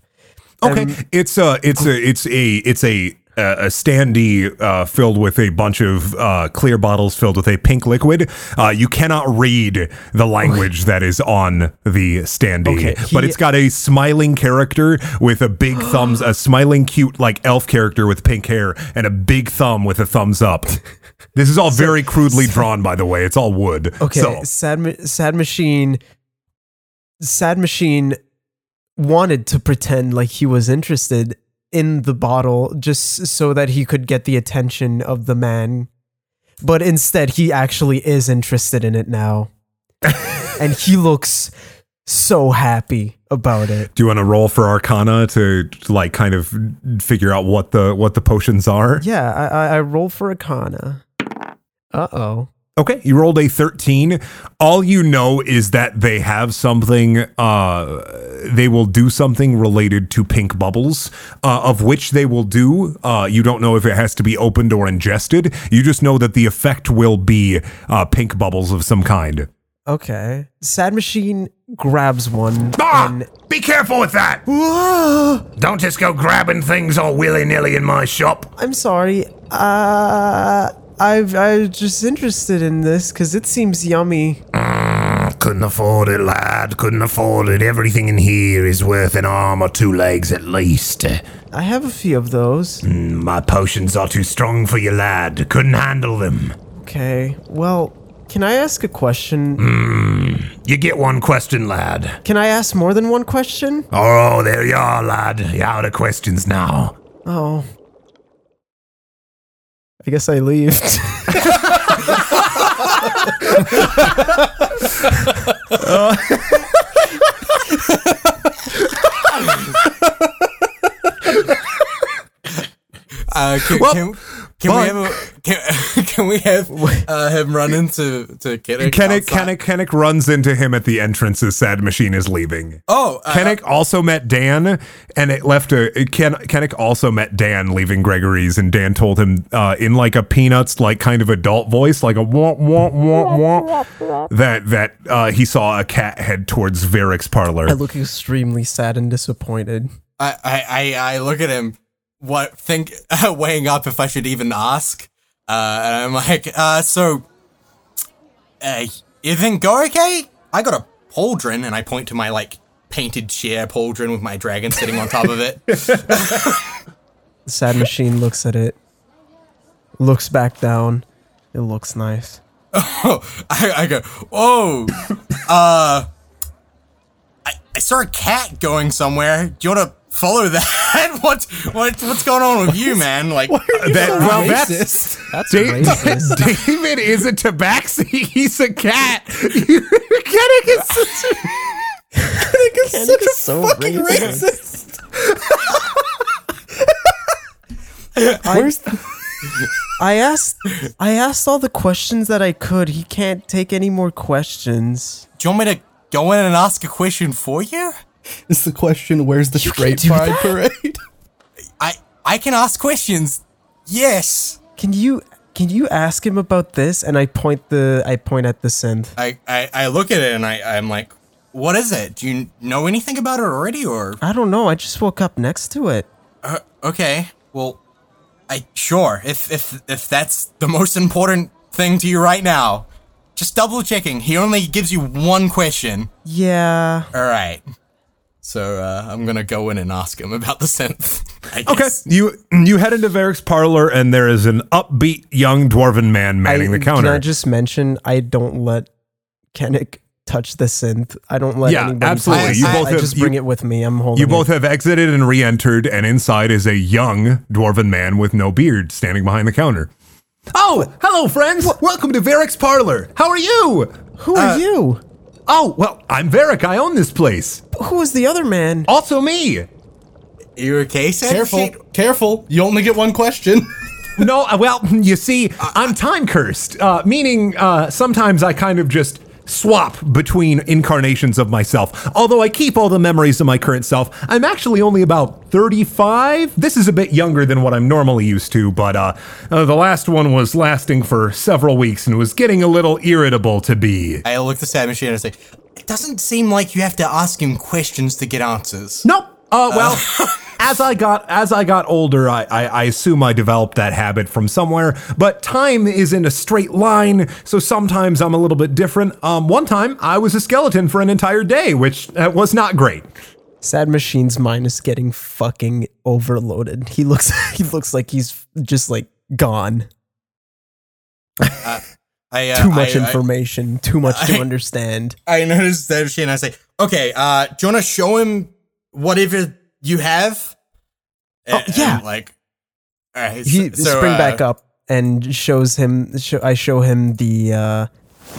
Speaker 2: Okay, it's a it's a it's a it's a a standee uh, filled with a bunch of uh, clear bottles filled with a pink liquid. Uh, you cannot read the language that is on the standee,
Speaker 1: Okay,
Speaker 2: but it's got a smiling character with a big thumbs, a smiling cute like elf character with pink hair and a big thumb with a thumbs up. This is all very crudely drawn, by the way. It's all wood.
Speaker 1: Okay,
Speaker 2: So,
Speaker 1: sad, sad machine. Sad machine wanted to pretend like he was interested in the bottle just so that he could get the attention of the man, but instead he actually is interested in it now, and he looks so happy about it.
Speaker 2: do you want to roll for Arcana to like kind of figure out what the what the potions are?
Speaker 1: Yeah, I I, I roll for Arcana. Uh oh.
Speaker 2: Okay, you rolled a 13. All you know is that they have something, uh, they will do something related to pink bubbles, uh, of which they will do. Uh, you don't know if it has to be opened or ingested. You just know that the effect will be uh, pink bubbles of some kind.
Speaker 1: Okay. Sad machine grabs one
Speaker 2: Ah!
Speaker 1: and
Speaker 2: Be careful with that! Don't just go grabbing things all willy nilly in my shop.
Speaker 1: I'm sorry. Uh, I've I was just interested in this because it seems yummy.
Speaker 6: Couldn't afford it, lad. Couldn't afford it. Everything in here is worth an arm or two legs at least.
Speaker 1: I have a few of those.
Speaker 6: My potions are too strong for you, lad. Couldn't handle them.
Speaker 1: Okay. Well, can I ask a question?
Speaker 6: You get one question, lad.
Speaker 1: Can I ask more than one question?
Speaker 6: Oh, there you are, lad. You're out of questions now.
Speaker 1: Oh. I guess I leave.
Speaker 3: Uh, can,
Speaker 2: Well-
Speaker 3: can, Can
Speaker 2: But-
Speaker 3: we have a, can, can we have uh, him run into to Kennick?
Speaker 2: Kennick,
Speaker 3: outside?
Speaker 2: Kennick, Kennick runs into him at the entrance as Sad Machine is leaving.
Speaker 3: Oh, uh,
Speaker 2: Kennick also met Dan, and it left a. Ken, Kennick also met Dan leaving Gregory's, and Dan told him uh, in like a Peanuts like kind of adult voice, like a wah wah wah wah, that that uh, he saw a cat head towards Varric's parlor.
Speaker 1: I look extremely sad and disappointed.
Speaker 3: I, I, I, I look at him, what think weighing up if I should even ask, uh, and I'm like, uh, so, uh, you think go okay? I got a pauldron, and I point to my like painted chair pauldron with my dragon sitting on top of it.
Speaker 1: The sad machine looks at it, looks back down. It looks nice.
Speaker 3: I, I go, oh, uh, I, I saw a cat going somewhere. Do you want to follow that? what, what, what's going on with you, man? Like,
Speaker 2: that, well, that's
Speaker 4: Racist.
Speaker 1: That's
Speaker 2: Da-
Speaker 1: racist.
Speaker 2: David is a tabaxi. He's a cat. Kennick is such a-
Speaker 1: Kennick is so racist.
Speaker 4: Where's the,
Speaker 1: I asked I asked all the questions that I could. He can't take any more questions.
Speaker 3: do you want me to go in and ask a question for you?
Speaker 4: is the question? Where's the
Speaker 1: can
Speaker 4: straight
Speaker 1: do
Speaker 4: pride
Speaker 1: that?
Speaker 4: parade?
Speaker 3: I I can ask questions. Yes.
Speaker 1: Can you can you ask him about this? And I point the I point at the synth.
Speaker 3: I, I, I look at it and I, I'm like, what is it? Do you know anything about it already or
Speaker 1: I don't know. I just woke up next to it.
Speaker 3: uh, okay. Well I sure. If if if that's the most important thing to you right now. Just double checking. He only gives you one question.
Speaker 1: Yeah.
Speaker 3: Alright. So uh, I'm gonna go in and ask him about the synth. I
Speaker 2: Okay, you you head into Varric's parlor, and there is an upbeat young dwarven man manning
Speaker 1: I,
Speaker 2: the counter.
Speaker 1: Can I just mention I don't let Kennick touch the synth. I don't let
Speaker 2: Yeah,
Speaker 1: anybody
Speaker 2: absolutely.
Speaker 1: touch
Speaker 3: You
Speaker 1: it.
Speaker 3: both
Speaker 1: I
Speaker 2: have-
Speaker 1: just
Speaker 2: you-
Speaker 1: bring it with me. I'm holding
Speaker 2: you both
Speaker 1: it.
Speaker 2: have exited and re-entered, and inside is a young dwarven man with no beard standing behind the counter. Oh, hello, friends! Welcome to Varric's parlor. How are you?
Speaker 1: Who are you?
Speaker 2: Oh, well, I'm Varric. I own this place.
Speaker 1: Who was the other man?
Speaker 2: Also me.
Speaker 3: You okay, Sam?
Speaker 4: Careful, careful. You only get one question.
Speaker 2: No, uh, well, you see, I'm time cursed, uh, meaning uh, sometimes I kind of just swap between incarnations of myself. Although I keep all the memories of my current self, I'm actually only about 35. This is a bit younger than what I'm normally used to, but uh, uh, the last one was lasting for several weeks and was getting a little irritable to be.
Speaker 3: I look at the sad machine and I say, It doesn't seem like you have to ask him questions to get answers.
Speaker 2: Nope. Uh, well, as I got as I got older, I, I I assume I developed that habit from somewhere. But time is in a straight line, so sometimes I'm a little bit different. Um, one time I was a skeleton for an entire day, which uh, was not great.
Speaker 1: Sad Machine's mind is getting fucking overloaded. He looks he looks like he's just like gone.
Speaker 3: I, uh,
Speaker 1: Too much
Speaker 3: I- I-
Speaker 1: information, too much to understand.
Speaker 3: I noticed that machine and I say, Okay, uh, do you want to show him whatever you have?
Speaker 1: Oh, yeah.
Speaker 3: like, all right,
Speaker 1: He
Speaker 3: so,
Speaker 1: spring
Speaker 3: uh,
Speaker 1: back up and shows him. Show, I show him the uh,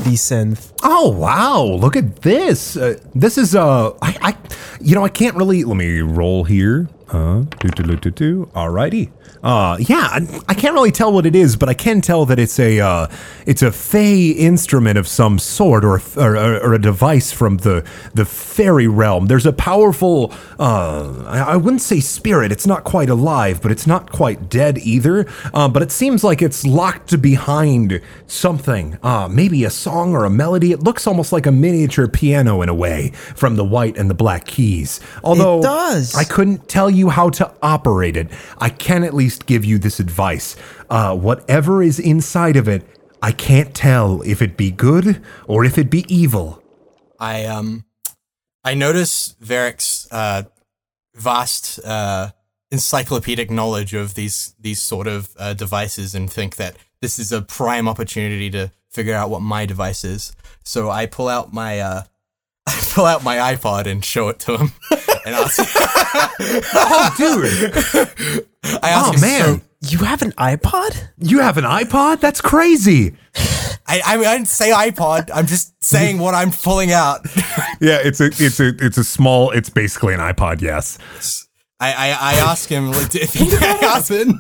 Speaker 1: the synth.
Speaker 2: Oh wow! Look at this. Uh, this is uh, I, I, you know, I can't really. Let me roll here. Uh, do do do do. Alrighty. Uh, yeah, I, I can't really tell what it is, but I can tell that it's a uh, it's a fey instrument of some sort, or or, or a device from the the fairy realm. There's a powerful. Uh, I, I wouldn't say spirit. It's not quite alive, but it's not quite dead either. Uh, but it seems like it's locked behind something. Uh, maybe a song or a melody. It looks almost like a miniature piano in a way from the white and the black keys. Although
Speaker 1: does.
Speaker 2: I couldn't tell you how to operate it. I can at least give you this advice. Uh, whatever is inside of it, I can't tell if it be good or if it be evil.
Speaker 3: I um I notice Varric's uh vast uh encyclopedic knowledge of these these sort of uh, devices and think that this is a prime opportunity to figure out what my device is. So I pull out my uh I pull out my iPod and show it to him. and ask,
Speaker 2: Oh, dude.
Speaker 3: I ask
Speaker 2: Oh,
Speaker 3: him,
Speaker 2: man.
Speaker 3: so-
Speaker 1: You have an iPod?
Speaker 2: You have an iPod? That's crazy.
Speaker 3: I, I mean, I didn't say iPod. I'm just saying what I'm pulling out.
Speaker 2: Yeah, it's a it's a it's a small it's basically an iPod, yes.
Speaker 3: I, I, I ask him like, if he, I ask,
Speaker 4: Happened.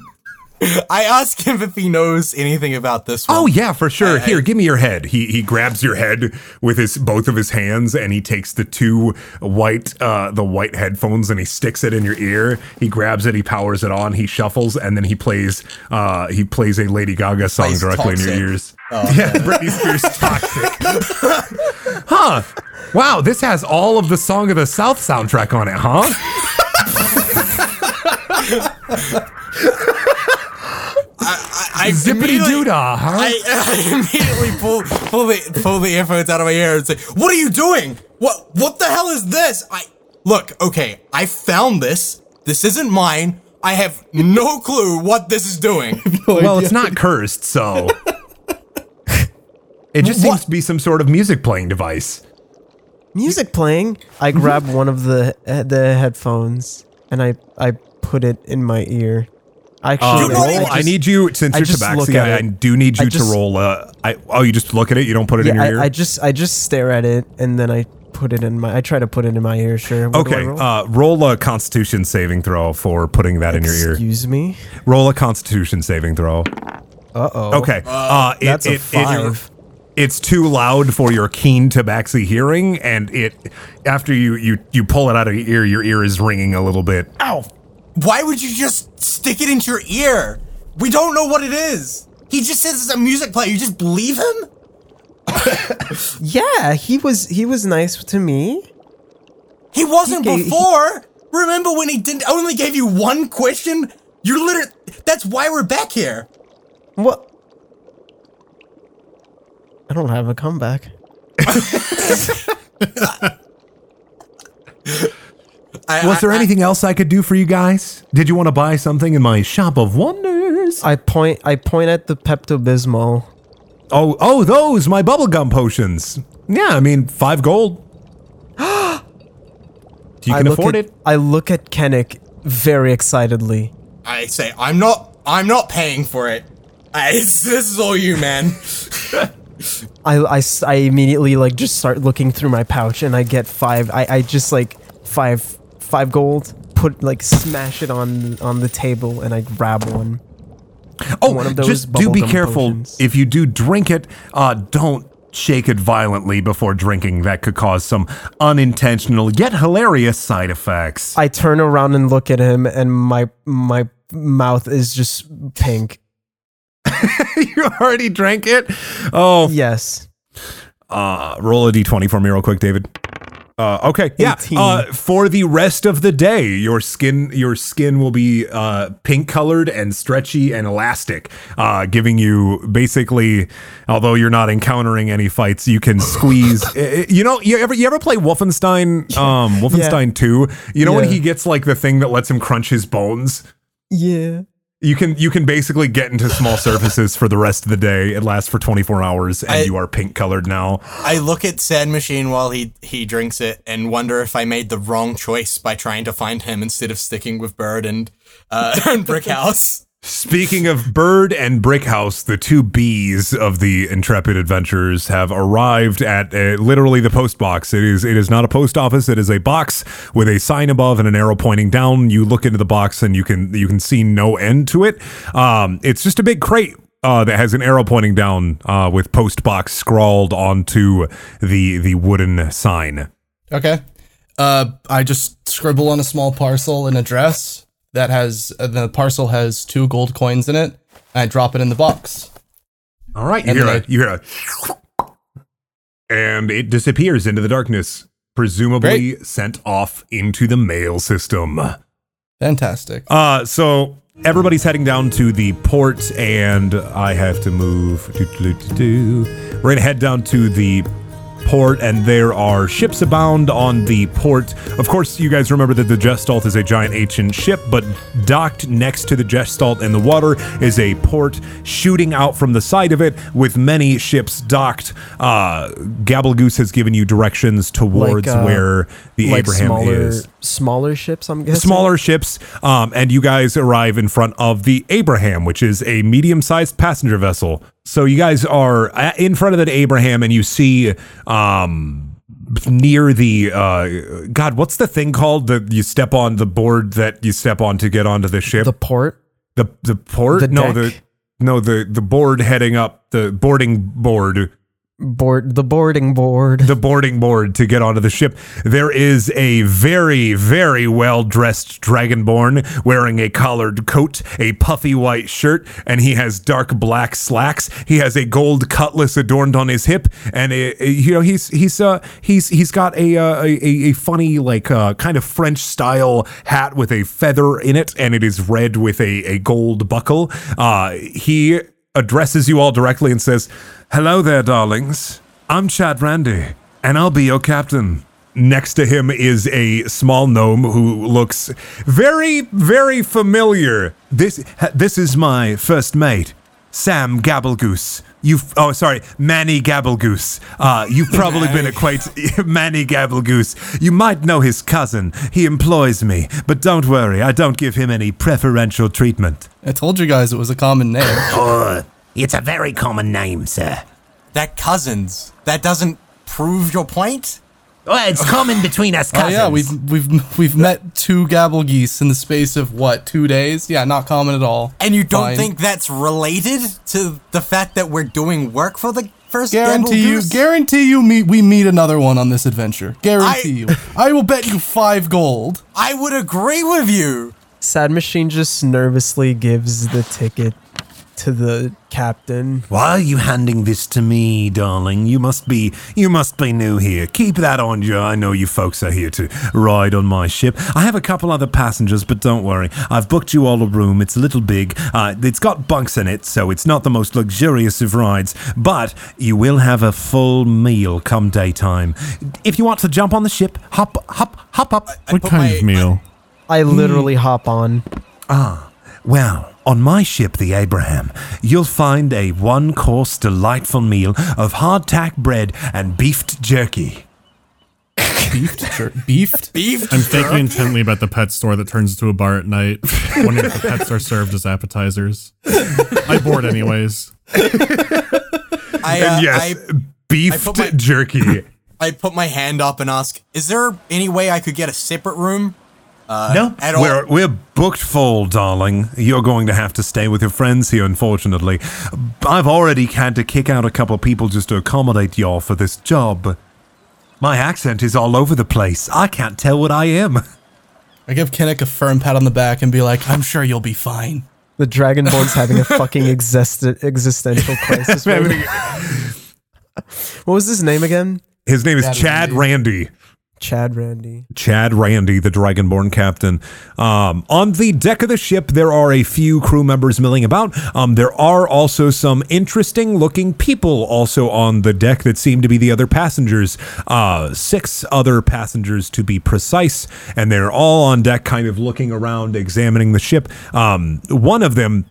Speaker 3: I ask him if he knows anything about this one.
Speaker 2: Oh yeah, for sure.
Speaker 3: I-
Speaker 2: Here, give me your head. He he grabs your head with his both of his hands, and he takes the two white uh the white headphones and he sticks it in your ear. He grabs it, he powers it on, he shuffles, and then he plays uh he plays a Lady Gaga song directly in your ears. yeah, Britney Spears toxic. huh. Wow, this has all of the Song of the South soundtrack on it, huh?
Speaker 3: I
Speaker 2: Zippity
Speaker 3: immediately-
Speaker 2: doodah, huh?
Speaker 3: I, I immediately pull pull the pull the earphones out of my ear and say, "What are you doing? What what the hell is this?" I look. Okay, I found this. This isn't mine. I have no clue what this is doing.
Speaker 2: well, it's not cursed, so it just seems to be some sort of music playing device.
Speaker 1: Music playing. I grab one of the uh, the headphones and I I put it in my ear. I
Speaker 2: Uh,
Speaker 1: actually,
Speaker 3: not
Speaker 2: roll,
Speaker 3: even
Speaker 2: I
Speaker 3: just-
Speaker 2: need you since you're
Speaker 1: just look
Speaker 2: tabaxi.
Speaker 1: at
Speaker 2: I, I do need
Speaker 1: I
Speaker 2: you
Speaker 1: just-
Speaker 2: to roll. Uh, I oh, you just look at it. You don't put it in
Speaker 1: yeah,
Speaker 2: your ear.
Speaker 1: I, I just I just stare at it and then I put it in my. I try to put it in my ear. Sure. What
Speaker 2: okay,
Speaker 1: roll?
Speaker 2: uh, roll a Constitution saving throw for putting that in your ear.
Speaker 1: Excuse me.
Speaker 2: Roll a Constitution saving throw.
Speaker 1: Uh oh.
Speaker 2: Okay, uh, it,
Speaker 1: that's a
Speaker 2: it- it-
Speaker 1: five.
Speaker 2: it's too loud for your keen tabaxi hearing, and it after you you you pull it out of your ear, your ear is ringing a little bit.
Speaker 3: Ow! Why would you just stick it into your ear? We don't know what it is. He just says it's a music player. You just believe him?
Speaker 1: Yeah, he was he was nice to me.
Speaker 3: He wasn't
Speaker 1: He gave-
Speaker 3: before. Remember when he didn't only gave you one question? You're literally. That's why we're back here.
Speaker 1: What? I don't have a comeback.
Speaker 3: I,
Speaker 2: Was
Speaker 3: I-
Speaker 2: there
Speaker 3: I-
Speaker 2: anything else I could do for you guys? Did you want to buy something in my shop of wonders?
Speaker 1: I point I point at the Pepto Bismol.
Speaker 2: Oh, oh, those my bubblegum potions. Yeah, I mean five gold. you can
Speaker 1: look
Speaker 2: afford
Speaker 1: at,
Speaker 2: it.
Speaker 1: I look at Kennick very excitedly.
Speaker 3: I say I'm not. I'm not paying for it. I, this is all you, man.
Speaker 1: I I immediately like just start looking through my pouch and I get five. I, I just like five five gold. Put like smash it on on the table and I grab one.
Speaker 2: Oh,
Speaker 1: one
Speaker 2: just do be careful.
Speaker 1: potions.
Speaker 2: If you do drink it, uh, don't shake it violently before drinking. That could cause some unintentional yet hilarious side effects.
Speaker 1: I turn around and look at him and my my mouth is just pink.
Speaker 2: you already drank it. Oh,
Speaker 1: Yes.
Speaker 2: Uh, roll a d20 for me, real quick, David. Uh, okay, yeah. Uh, for the rest of the day, your skin your skin will be uh, pink colored and stretchy and elastic, uh, giving you basically. Although you're not encountering any fights, you can squeeze. you know, you ever you ever play Wolfenstein? Um, Wolfenstein Two. You know when he gets like the thing that lets him crunch his bones.
Speaker 1: Yeah.
Speaker 2: You can you can basically get into small surfaces for the rest of the day. It lasts for 24 hours, and
Speaker 3: I-
Speaker 2: you are pink colored now.
Speaker 3: I look at Sad Machine while he he drinks it and wonder if I made the wrong choice by trying to find him instead of sticking with Bird and uh, and Brick House.
Speaker 2: Speaking of Bird and Brickhouse, the two B's of the Intrepid Adventures have arrived at literally the post box. It is it is not a post office. It is a box with a sign above and an arrow pointing down. You look into the box and you can you can see no end to it. Um, it's just a big crate. Uh, that has an arrow pointing down uh, with post box scrawled onto the the wooden sign.
Speaker 4: Okay. Uh, I just scribble on a small parcel an address that has uh, the parcel has two gold coins in it. And I drop it in the box.
Speaker 2: All right, you
Speaker 4: And
Speaker 2: hear a, you hear a, and it disappears into the darkness, presumably sent off into the mail system.
Speaker 4: Fantastic.
Speaker 2: Uh, so everybody's heading down to the port, and I have to move. Do, do, do, do. We're gonna head down to the port, and there are ships abound on the port. Of course, you guys remember that the Gestalt is a giant ancient ship, but docked next to the Gestalt in the water is a port shooting out from the side of it with many ships docked. Uh, Gabblegoose has given you directions towards
Speaker 1: Like, uh,
Speaker 2: where the
Speaker 1: like
Speaker 2: Abraham
Speaker 1: smaller
Speaker 2: is
Speaker 1: smaller ships, I'm guessing.
Speaker 2: smaller ships, um, and you guys arrive in front of the Abraham, which is a medium-sized passenger vessel. So you guys are in front of the Abraham, and you see um, near the uh, God, what's the thing called that you step on the board that you step on to get onto the ship?
Speaker 1: The port.
Speaker 2: The the port?
Speaker 1: The
Speaker 2: no, the no the the board heading up the boarding board.
Speaker 1: Board the boarding board.
Speaker 2: the boarding board to get onto the ship. There is a very, very well dressed dragonborn wearing a collared coat, a puffy white shirt, and he has dark black slacks. He has a gold cutlass adorned on his hip, and a, a- you know he's he's uh he's he's got a uh, a, a funny like uh, kind of French style hat with a feather in it, and it is red with a a gold buckle. Uh, he addresses you all directly and says, Hello there, darlings. I'm Chad Randy, and I'll be your captain. Next to him is a small gnome who looks very, very familiar. This this is my first mate, Sam Gabblegoose. You've oh sorry, Manny Gabblegoose. Uh, you've probably been acquainted Manny Gabblegoose. You might know his cousin. He employs me, but don't worry, I don't give him any preferential treatment.
Speaker 4: I told you guys it was a common name.
Speaker 6: Uh, it's a very common name, sir.
Speaker 3: That cousins. That doesn't prove your point.
Speaker 6: Well, it's common between us
Speaker 4: Oh yeah, we've we've we've met two gabble geese in the space of what two days? Yeah, not common at all.
Speaker 3: And you don't
Speaker 4: Fine.
Speaker 3: think that's related to the fact that we're doing work for the first
Speaker 4: Guarantee you,
Speaker 3: Goose?
Speaker 4: guarantee you meet we meet another one on this adventure. Guarantee you. I will bet you five gold.
Speaker 3: I would agree with you.
Speaker 1: Sad Machine just nervously gives the ticket to the captain.
Speaker 2: Why are you handing this to me, darling? You must be you must be new here. Keep that on you. I know you folks are here to ride on my ship. I have a couple other passengers, but don't worry. I've booked you all a room. It's a little big. Uh, it's got bunks in it, so it's not the most luxurious of rides, but you will have a full meal come daytime. If you want to jump on the ship, hop hop hop up.
Speaker 5: What kind
Speaker 3: my-
Speaker 5: of meal?
Speaker 1: I literally hop on.
Speaker 2: Ah, well, on my ship, the Abraham, you'll find a one course delightful meal of hardtack bread and beefed jerky.
Speaker 4: Beefed, jer- beefed.
Speaker 3: Beef.
Speaker 5: I'm thinking intently about the pet store that turns into a bar at night, wondering if the pets are served as appetizers. I board anyways.
Speaker 3: I, uh,
Speaker 2: and yes,
Speaker 3: I,
Speaker 2: beefed
Speaker 3: put my-
Speaker 2: jerky.
Speaker 3: I put my hand up and ask, "Is there any way I could get a separate room?" Uh,
Speaker 2: no,
Speaker 3: at all.
Speaker 2: we're we're booked full, darling. You're going to have to stay with your friends here, unfortunately. I've already had to kick out a couple of people just to accommodate y'all for this job. My accent is all over the place. I can't tell what I am.
Speaker 4: I give Kennick a firm pat on the back and be like, "I'm sure you'll be fine."
Speaker 1: The Dragonborn's having a fucking exist- existential crisis. what was his name again?
Speaker 2: His name is
Speaker 4: Chad
Speaker 2: Chad
Speaker 4: Randy.
Speaker 2: Randy.
Speaker 1: Chad Randy.
Speaker 2: Chad Randy, the Dragonborn captain. Um, on the deck of the ship, there are a few crew members milling about. Um, there are also some interesting looking people also on the deck that seem to be the other passengers. Uh, six other passengers to be precise, and they're all on deck, kind of looking around, examining the ship. Um, one of them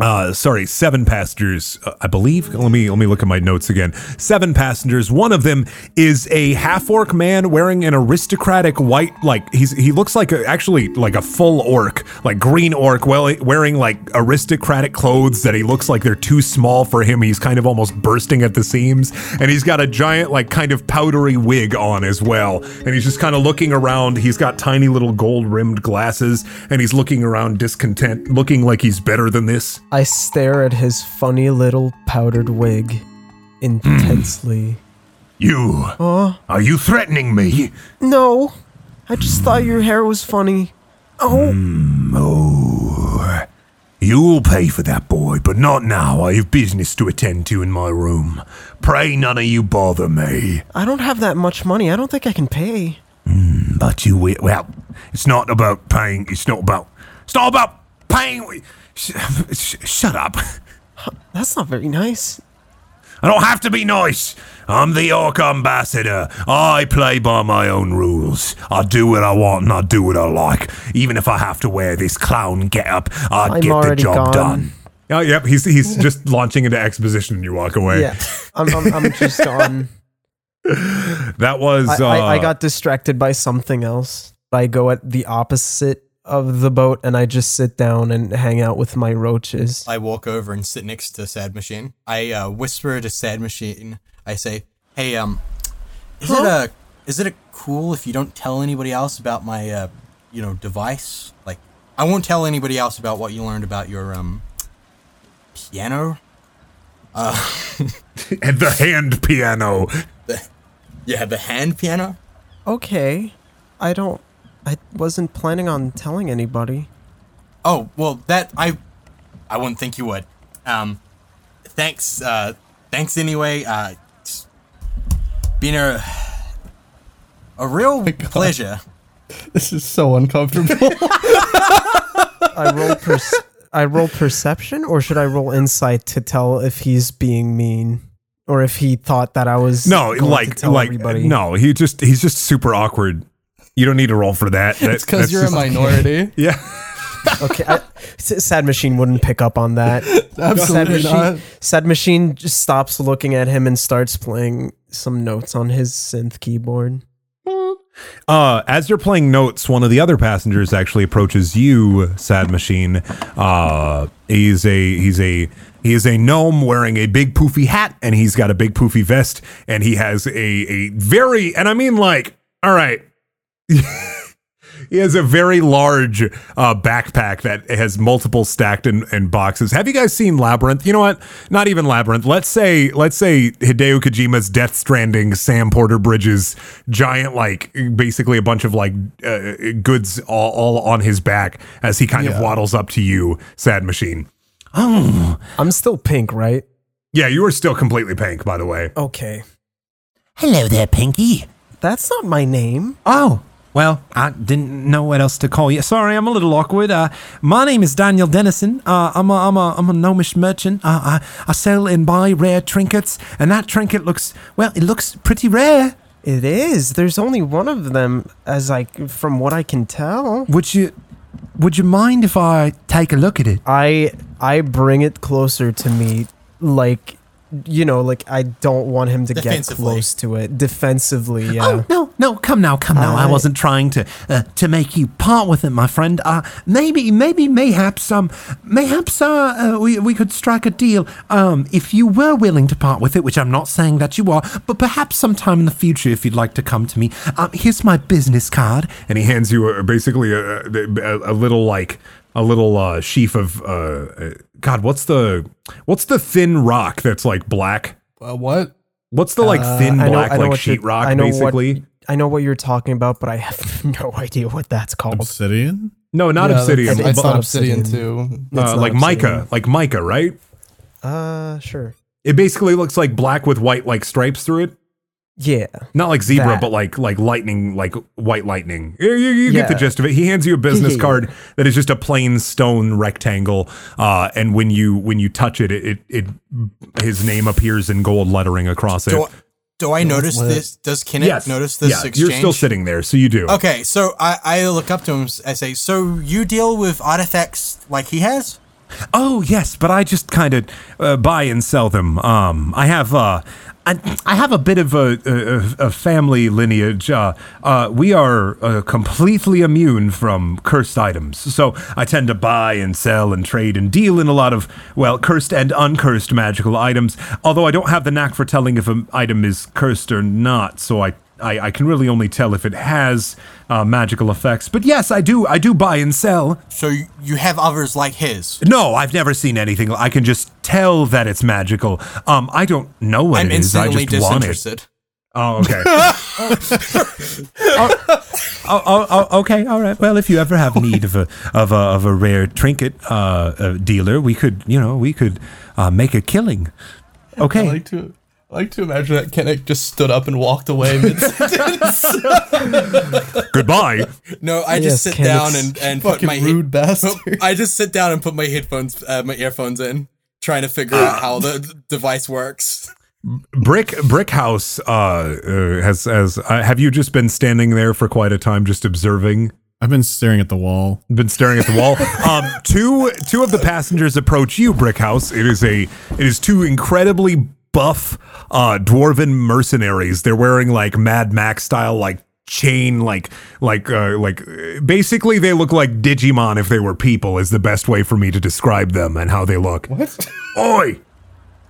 Speaker 2: uh, sorry, seven passengers, uh, I believe. Let me let me look at my notes again. Seven passengers. One of them is a half orc man wearing an aristocratic white, like he's he looks like a, actually like a full orc, like green orc, well wearing like aristocratic clothes that he looks like they're too small for him. He's kind of almost bursting at the seams, and he's got a giant like kind of powdery wig on as well. And he's just kind of looking around. He's got tiny little gold rimmed glasses, and he's looking around discontent, looking like he's better than this.
Speaker 1: I stare at his funny little powdered wig intensely. Hmm.
Speaker 2: You. Are you threatening me?
Speaker 1: No, I just thought your hair was funny. Oh, hmm,
Speaker 2: Oh. You'll pay for that, boy, but not now. I have business to attend to in my room. Pray none of you bother me.
Speaker 1: I don't have that much money. I don't think I can pay.
Speaker 2: Hmm, but you will. Well, it's not about paying. It's not about. It's not about paying. Sh- sh- shut up.
Speaker 1: That's not very nice.
Speaker 2: I don't have to be nice. I'm the Orc Ambassador. I play by my own rules. I do what I want and I do what I like. Even if I have to wear this clown getup, I
Speaker 1: I'm
Speaker 2: get the
Speaker 1: already
Speaker 2: job
Speaker 1: gone.
Speaker 2: done. Oh, yep. He's he's just launching into exposition and you walk away.
Speaker 1: Yeah, I'm, I'm, I'm just gone.
Speaker 2: That was.
Speaker 1: I,
Speaker 2: uh,
Speaker 1: I, I got distracted by something else. I go at the opposite of the boat and I just sit down and hang out with my roaches.
Speaker 3: I walk over and sit next to Sad Machine. I uh, whisper to Sad Machine. I say, "Hey, um, is it a is it a cool if you don't tell anybody else about my uh, you know, device? Like, I won't tell anybody else about what you learned about your um piano.
Speaker 2: And the hand piano.
Speaker 3: Yeah, the hand piano.
Speaker 1: Okay. I don't. I wasn't planning on telling anybody.
Speaker 3: Oh well, that I I wouldn't think you would. Um, thanks. Uh, thanks anyway. Uh, been a a real pleasure.
Speaker 4: This is so uncomfortable.
Speaker 1: I roll per- I roll perception, or should I roll insight to tell if he's being mean, or if he thought that I was
Speaker 2: No,
Speaker 1: going to
Speaker 2: like
Speaker 1: tell
Speaker 2: like
Speaker 1: everybody?
Speaker 2: no, he just he's just super awkward. You don't need to roll for that. That-
Speaker 4: it's because you're a
Speaker 2: just-
Speaker 4: minority.
Speaker 2: Yeah.
Speaker 1: Okay, I, S- Sad Machine wouldn't pick up on that. Sad
Speaker 4: Absolutely not.
Speaker 1: Machine, Sad Machine just stops looking at him and starts playing some notes on his synth keyboard.
Speaker 2: Uh, as you're playing notes, one of the other passengers actually approaches you, Sad Machine. Uh, he's a he's a he is a gnome wearing a big poofy hat, and he's got a big poofy vest, and he has a a very and I mean like all right. He has a very large uh, backpack that has multiple stacked in, in boxes. Have you guys seen Labyrinth? You know what? Not even Labyrinth. Let's say let's say Hideo Kojima's Death Stranding, Sam Porter Bridges, giant like basically a bunch of like uh, goods all, all on his back as he kind of waddles up to you, Sad Machine. Oh,
Speaker 1: I'm still pink, right?
Speaker 2: yeah, you are still completely pink, by the way.
Speaker 1: Okay.
Speaker 6: Hello there, Pinky.
Speaker 1: That's not my name.
Speaker 7: Oh, well, I didn't know what else to call you. Sorry, I'm a little awkward. Uh, my name is Daniel Dennison. Uh, I'm a, I'm a, I'm a gnomish merchant. Uh, I, I sell and buy rare trinkets, and that trinket looks, well, it looks pretty rare.
Speaker 1: It is. There's only one of them, as I, from what I can tell.
Speaker 7: Would you, would you mind if I take a look at it?
Speaker 1: I I bring it closer to me, like you know, like I don't want him to get close to it defensively. Yeah.
Speaker 7: Oh no, no, come now, come now. I
Speaker 1: I-
Speaker 7: wasn't trying to uh, to make you part with it, my friend. Uh, maybe, maybe, mayhaps, um, mayhaps, uh, uh, we we could strike a deal. Um, if you were willing to part with it, which I'm not saying that you are, but perhaps sometime in the future, if you'd like to come to me, um, here's my business card.
Speaker 2: and he hands you a, basically a, a, a little like a little uh, sheaf of uh, uh, God. What's the what's the thin rock that's like black?
Speaker 4: Uh, what?
Speaker 2: What's the like
Speaker 1: Uh,
Speaker 2: thin
Speaker 1: I
Speaker 2: black
Speaker 1: I know
Speaker 2: like
Speaker 1: what you're-
Speaker 2: sheetrock
Speaker 1: I know what- I know what you're talking about, but I have no idea what that's called.
Speaker 5: Obsidian?
Speaker 2: No, not
Speaker 4: Yeah,
Speaker 2: obsidian.
Speaker 4: that's- I
Speaker 1: It's not
Speaker 4: obsidian,
Speaker 1: obsidian.
Speaker 4: too.
Speaker 2: Uh,
Speaker 1: not
Speaker 2: like
Speaker 1: obsidian.
Speaker 2: mica, like mica, right?
Speaker 1: Uh, sure.
Speaker 2: It basically looks like black with white like stripes through it.
Speaker 1: Yeah.
Speaker 2: Not like zebra,
Speaker 1: That.
Speaker 2: but like like lightning, like white lightning. You, you- you get the gist of it. He hands you a business
Speaker 1: Yeah, yeah,
Speaker 2: card that is just a plain stone rectangle, uh, and when you when you touch it, it, it it his name appears in gold lettering across it.
Speaker 3: Do, do I notice this? Does Kenneth
Speaker 2: yes,
Speaker 3: notice this
Speaker 2: yeah,
Speaker 3: exchange?
Speaker 2: You're still sitting there, so you do.
Speaker 3: Okay, so I, I look up to him. I say, "So you deal with artifacts like he has?"
Speaker 7: Oh yes, but I just kind of uh, buy and sell them. Um, I have uh, I, have a bit of a, a, a family lineage. Uh, uh, we are uh, completely immune from cursed items, so I tend to buy and sell and trade and deal in a lot of well, cursed and uncursed magical items. Although I don't have the knack for telling if an item is cursed or not, so I. I, I can really only tell if it has uh, magical effects, but yes, I do. I do buy and sell.
Speaker 3: So you, you have others like his.
Speaker 7: No, I've never seen anything. I can just tell that it's magical. Um, I don't know what
Speaker 3: I'm
Speaker 7: it is. I
Speaker 3: instantly
Speaker 7: just want it.
Speaker 3: disinterested.
Speaker 2: Oh, okay.
Speaker 7: Oh, oh, oh, okay, all right. Well, if you ever have need of a of a of a rare trinket uh, uh, dealer, we could, you know, we could uh, make a killing.
Speaker 4: I
Speaker 7: Okay.
Speaker 4: like to I like to imagine that Kenneth just stood up and walked away mid
Speaker 2: Goodbye.
Speaker 3: No, I
Speaker 1: Yes,
Speaker 3: just sit
Speaker 1: Kenneth's
Speaker 3: down and, and put
Speaker 4: fucking
Speaker 3: my
Speaker 4: rude
Speaker 3: head-
Speaker 4: bastard.
Speaker 3: I just sit down and put my headphones, uh, my earphones in, trying to figure out how the d- device works.
Speaker 2: Brick Brick House uh, uh, has has uh, have you just been standing there for quite a time, just observing?
Speaker 5: I've been staring at the wall.
Speaker 2: Been staring at the wall. Um, two two of the passengers approach you, Brick House. It is a it is two incredibly buff uh, dwarven mercenaries. They're wearing like Mad Max style like chain like like uh, like basically they look like Digimon if they were people is the best way for me to describe them and how they look. What? Oi,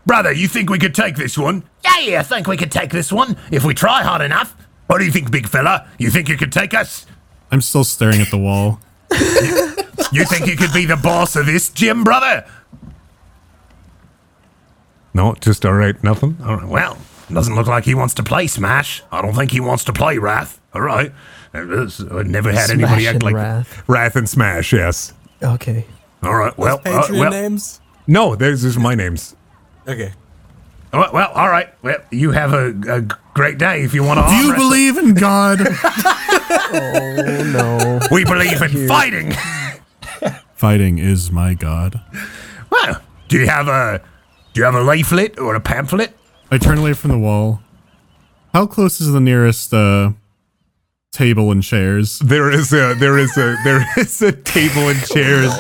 Speaker 2: brother, you think we could take this one?
Speaker 6: Yeah, yeah, I think we could take this one if we try hard enough. What do you think, big fella? You think you could take us?
Speaker 5: I'm still staring at the wall.
Speaker 6: You think you could be the boss of this gym, brother?
Speaker 2: No, just all right. Nothing.
Speaker 6: All right, well, doesn't look like he wants to play Smash. I don't think he wants to play Wrath. All right. I've never had anybody act
Speaker 1: and
Speaker 6: like
Speaker 1: Wrath.
Speaker 2: Wrath and Smash. Yes.
Speaker 1: Okay.
Speaker 6: All right, well, uh,
Speaker 3: Patreon
Speaker 6: well,
Speaker 3: names?
Speaker 2: No, there's these are my names.
Speaker 3: Okay.
Speaker 6: well, well, all right. Well, you have a, a great day if you want to.
Speaker 5: Do you believe in God?
Speaker 1: Oh no.
Speaker 6: We believe in fighting.
Speaker 5: Fighting is my God.
Speaker 6: Well, do you have a do you have a leaflet or a pamphlet?
Speaker 5: I turn away from the wall. How close is the nearest uh, table and chairs?
Speaker 2: There is a there is a there is a table and chairs.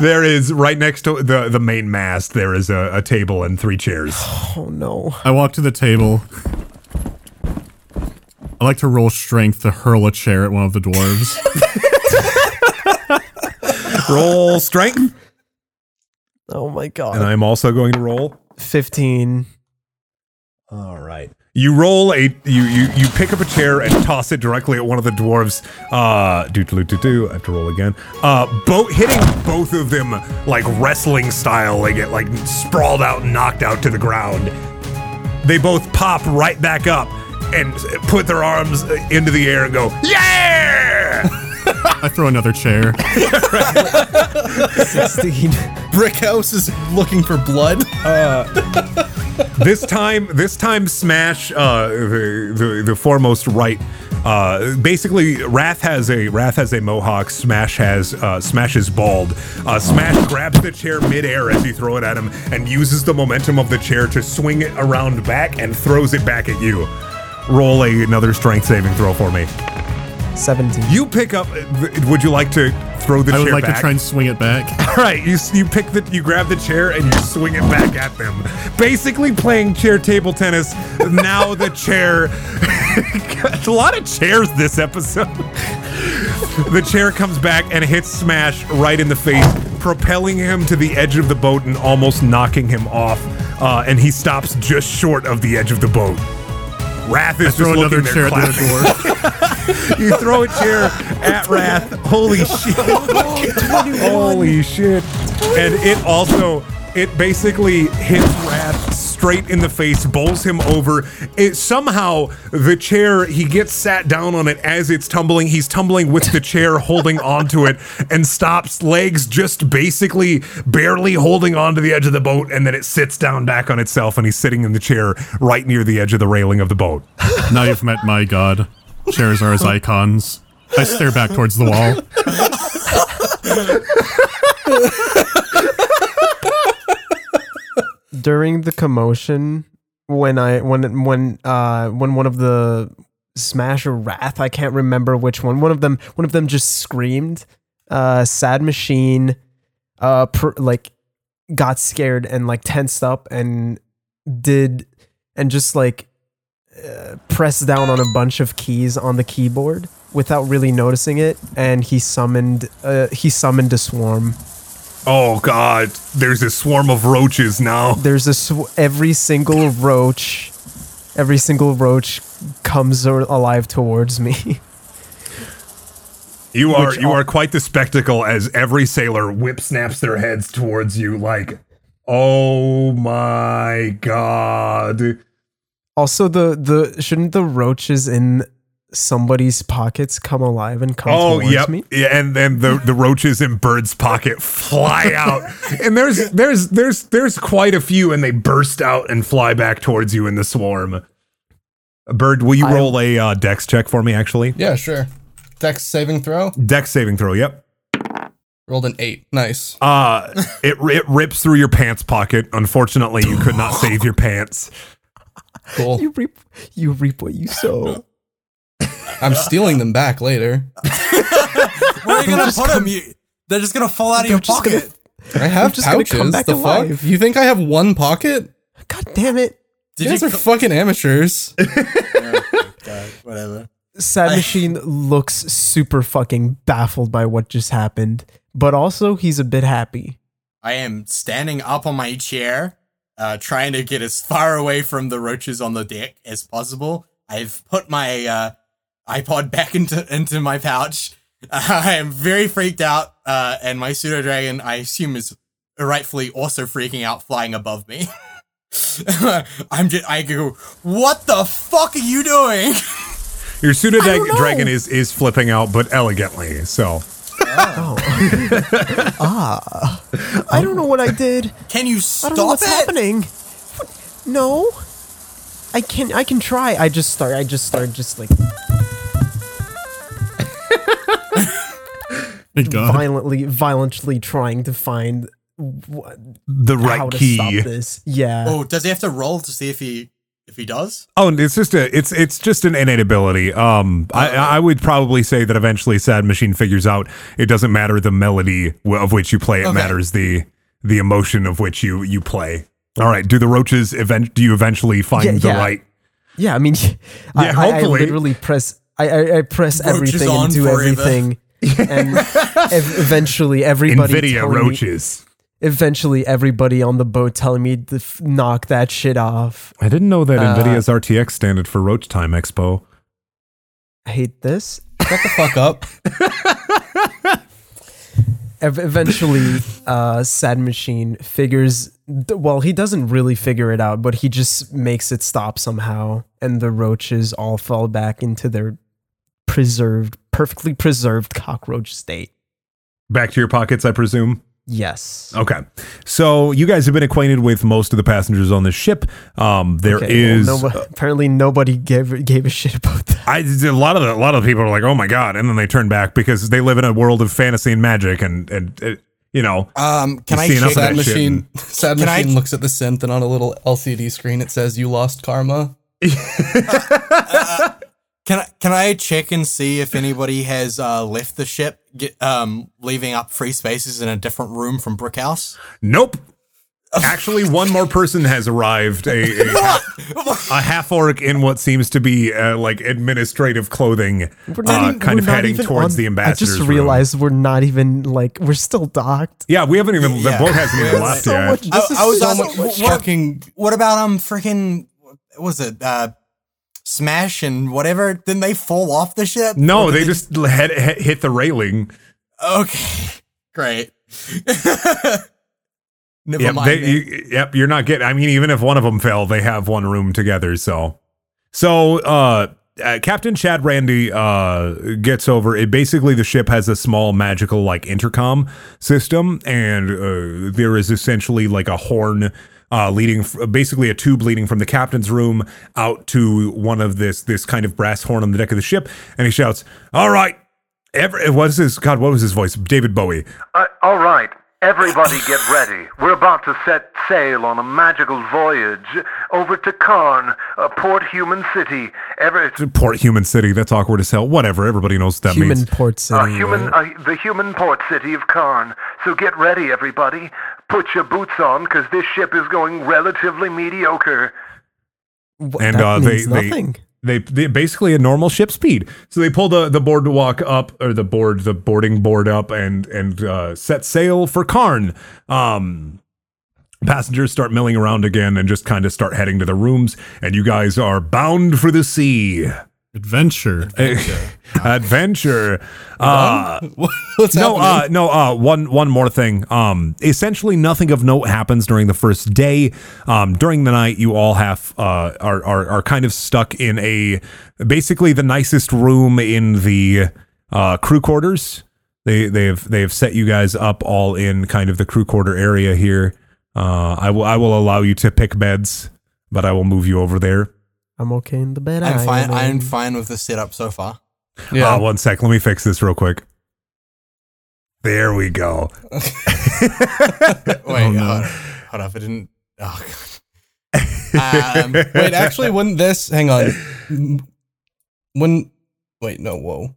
Speaker 2: There is right next to the the main mast. There is a, a table and three chairs.
Speaker 1: Oh no.
Speaker 5: I walk to the table. I like to roll strength to hurl a chair at one of the dwarves.
Speaker 2: Roll strength,
Speaker 1: Oh my god.
Speaker 2: and I'm also going to roll.
Speaker 1: 15.
Speaker 2: All right. You roll a you you you pick up a chair and toss it directly at one of the dwarves. Uh, do do do do. I have to roll again. Uh, both hitting both of them like wrestling style. They get like sprawled out and knocked out to the ground. They both pop right back up and put their arms into the air and go, "Yeah!"
Speaker 5: I throw another chair.
Speaker 1: 16.
Speaker 4: Brickhouse is looking for blood.
Speaker 2: this time, this time, Smash, uh, the, the the foremost right. Uh, basically, Wrath has a Wrath has a mohawk. Smash has uh, Smash is bald. Uh, Smash grabs the chair midair as you throw it at him and uses the momentum of the chair to swing it around back and throws it back at you. Roll a, another strength saving throw for me.
Speaker 1: 17.
Speaker 2: You pick up. Would you like to throw the
Speaker 5: I would
Speaker 2: chair
Speaker 5: like
Speaker 2: back?
Speaker 5: to try and swing it back.
Speaker 2: All right, you you pick the you grab the chair and you swing it back at them. Basically playing chair table tennis. Now the chair a lot of chairs this episode. the chair comes back and hits Smash right in the face, propelling him to the edge of the boat and almost knocking him off. Uh, and he stops just short of the edge of the boat. Wrath is
Speaker 5: Throw
Speaker 2: just
Speaker 5: another
Speaker 2: looking
Speaker 5: chair
Speaker 2: there
Speaker 5: at the
Speaker 2: clapping.
Speaker 5: Dwarf.
Speaker 2: You throw a chair at Wrath. Holy shit. Holy shit. And it also it basically hits Wrath straight in the face, bowls him over. It somehow the chair he gets sat down on it as it's tumbling. He's tumbling with the chair holding onto it and stops legs just basically barely holding onto the edge of the boat and then it sits down back on itself and he's sitting in the chair right near the edge of the railing of the boat.
Speaker 5: now you've met my God. Chairs are his icons. I stare back towards the wall.
Speaker 1: During the commotion, when I when when uh when one of the Smash or Wrath, I can't remember which one. One of them one of them just screamed. Uh Sad Machine uh pr- like got scared and like tensed up and did and just like uh, pressed down on a bunch of keys on the keyboard without really noticing it and he summoned uh he summoned a swarm
Speaker 2: Oh god, there's a swarm of roaches now.
Speaker 1: there's a sw- every single roach every single roach comes alive towards me
Speaker 2: You are
Speaker 1: Which
Speaker 2: you are quite the spectacle as every sailor whip snaps their heads towards you like, oh my god.
Speaker 1: Also the the shouldn't the roaches in somebody's pockets come alive and come
Speaker 2: Oh
Speaker 1: towards
Speaker 2: yep,
Speaker 1: me
Speaker 2: yeah, and then the the roaches in Bird's pocket fly out, and there's there's there's there's quite a few, and they burst out and fly back towards you in the swarm. Bird, will you
Speaker 1: I-
Speaker 2: roll a uh, dex check for me? Actually,
Speaker 4: Yeah, sure. Dex saving throw.
Speaker 2: dex saving throw. Yep.
Speaker 4: Rolled an eight. Nice.
Speaker 2: Uh, it it rips through your pants pocket. Unfortunately, you could not save your pants.
Speaker 4: Cool.
Speaker 1: you reap you reap what you sow
Speaker 4: I'm stealing them back later.
Speaker 3: Where are you gonna put them? You, they're just gonna fall out of your
Speaker 1: just gonna-
Speaker 3: pocket.
Speaker 4: I have
Speaker 1: just gonna come
Speaker 4: pouches.
Speaker 1: back
Speaker 4: the
Speaker 1: alive.
Speaker 4: fuck? You think I have one pocket?
Speaker 1: god damn it
Speaker 3: Did
Speaker 4: you guys
Speaker 3: you?
Speaker 4: are fucking amateurs.
Speaker 3: Oh god, whatever.
Speaker 1: sad machine looks super fucking baffled by what just happened but also he's a bit happy
Speaker 3: I am standing up on my chair, uh, trying to get as far away from the roaches on the deck as possible. I've put my uh, iPod back into into my pouch, I am very freaked out, uh, and my pseudo dragon, I assume, is rightfully also freaking out, flying above me. I'm just, I go, what the fuck are you doing?
Speaker 2: Your pseudo dragon is is flipping out, but elegantly. So Oh. Ah.
Speaker 1: I don't know what I did.
Speaker 3: Can you stop I
Speaker 1: don't know what's
Speaker 3: it?
Speaker 1: happening. What? No. I can I can try. I just start I just start just like violently violently trying to find wh-
Speaker 7: The
Speaker 1: how
Speaker 7: right
Speaker 1: to
Speaker 7: key.
Speaker 1: stop this. Yeah.
Speaker 3: Oh, does he have to roll to see if he if he does?
Speaker 2: Oh, and it's just a it's it's just an innate ability. Um, I I would probably say that eventually Sad Machine figures out it doesn't matter the melody of which you play; it
Speaker 3: Okay.
Speaker 2: matters the the emotion of which you you play. All right. Do the roaches event? Do you eventually find
Speaker 1: Yeah,
Speaker 2: the
Speaker 1: yeah.
Speaker 2: right?
Speaker 1: Yeah, I mean, I,
Speaker 2: Yeah,
Speaker 1: I, I
Speaker 2: hopefully.
Speaker 1: literally press, I, I, I press
Speaker 3: Roaches
Speaker 1: everything and do
Speaker 3: forever.
Speaker 1: everything, and ev- eventually everybody,
Speaker 2: Nvidia roaches.
Speaker 1: Eventually everybody on the boat telling me to f- knock that shit off.
Speaker 2: I didn't know that
Speaker 1: Uh,
Speaker 2: Nvidia's RTX standard for Roach Time Expo.
Speaker 1: I hate this.
Speaker 4: Shut the fuck up.
Speaker 1: Eventually, uh, Sad Machine figures. Well, he doesn't really figure it out, but he just makes it stop somehow, and the roaches all fall back into their preserved, perfectly preserved cockroach state.
Speaker 2: Back to your pockets, I presume.
Speaker 1: Yes.
Speaker 2: Okay. So you guys have been acquainted with most of the passengers on this ship. Um, there
Speaker 1: Okay,
Speaker 2: is.
Speaker 1: well, nobo- apparently nobody gave gave a shit about that.
Speaker 2: I a lot of the, a lot of people are like, "Oh my god," and then they turn back because they live in a world of fantasy and magic, and and uh, you know,
Speaker 3: Um, can
Speaker 2: You
Speaker 3: I
Speaker 2: see enough
Speaker 3: check?
Speaker 2: of
Speaker 4: Sad
Speaker 2: that shit
Speaker 4: machine. Sad
Speaker 3: Can I-
Speaker 4: machine looks at the synth, and on a little LCD screen it says, "You lost karma."
Speaker 3: Can I can I check and see if anybody has uh, left the ship, get, um, leaving up free spaces in a different room from Brickhouse?
Speaker 2: nope. Actually, one more person has arrived. A, a, a half orc in what seems to be uh, like administrative clothing,
Speaker 1: We're
Speaker 2: uh,
Speaker 1: even-
Speaker 2: kind of heading towards
Speaker 1: on-
Speaker 2: the ambassador's
Speaker 1: I just
Speaker 2: room.
Speaker 1: realized we're not even like we're still docked.
Speaker 2: Yeah, we haven't even. The boat hasn't even
Speaker 3: Yeah,
Speaker 2: left
Speaker 1: so
Speaker 2: yet.
Speaker 1: much.
Speaker 3: I- I was
Speaker 1: so
Speaker 3: also-
Speaker 1: much.
Speaker 3: what- What about um freaking what was it uh smash and whatever? Didn't they fall off the ship?
Speaker 2: No,
Speaker 3: did
Speaker 2: they just hit, hit, hit the railing.
Speaker 3: okay. Great. Never
Speaker 2: Yep,
Speaker 3: mind.
Speaker 2: they, you, yep, you're not getting. I mean, even if one of them fell, they have one room together. So, so uh, uh, Captain Chad Randy uh, gets over. It basically the ship has a small magical like intercom system, and uh, there is essentially like a horn. Uh, leading f- basically a tube leading from the captain's room out to one of this this kind of brass horn on the deck of the ship, and he shouts, "All right, every what is his God? What was his voice? David Bowie.
Speaker 6: Uh, all right, everybody get ready. We're about to set sail on a magical voyage over to Karn, uh, Port Human City. Every,
Speaker 2: Port Human City. That's awkward as hell. Whatever. Everybody knows what that
Speaker 1: Human
Speaker 2: means.
Speaker 1: port city.
Speaker 6: uh, human, uh, the human port city of Karn. So get ready, everybody. Put your boots on, because this ship is going relatively mediocre.
Speaker 1: Wh-
Speaker 2: and
Speaker 1: that
Speaker 2: uh, they,
Speaker 1: means
Speaker 2: they
Speaker 1: nothing.
Speaker 2: they they basically a normal ship speed. So they pull the the boardwalk up or the board the boarding board up and and uh, set sail for Karn. Um, passengers start milling around again and just kind of start heading to the rooms. And you guys are bound for the sea.
Speaker 5: Adventure.
Speaker 2: Adventure. Uh,
Speaker 4: what's
Speaker 2: no,
Speaker 4: happening?
Speaker 2: uh, no. Uh, one, one more thing. Um, essentially, nothing of note happens during the first day. Um, during the night, you all have uh, are, are are kind of stuck in a basically the nicest room in the uh, crew quarters. They they've they've set you guys up all in kind of the crew quarter area here. Uh, I will I will allow you to pick beds, but I will move you over there.
Speaker 1: I'm okay in the bed.
Speaker 3: I'm fine. I'm fine with the setup so far.
Speaker 4: yeah.
Speaker 2: Uh, one sec. Let me fix this real quick. There we go.
Speaker 3: Wait,
Speaker 5: Oh, no.
Speaker 3: hold, hold up. I didn't. Oh god. Um,
Speaker 4: Wait, actually, wouldn't this? Hang on. Wouldn't. Wait, no. Whoa.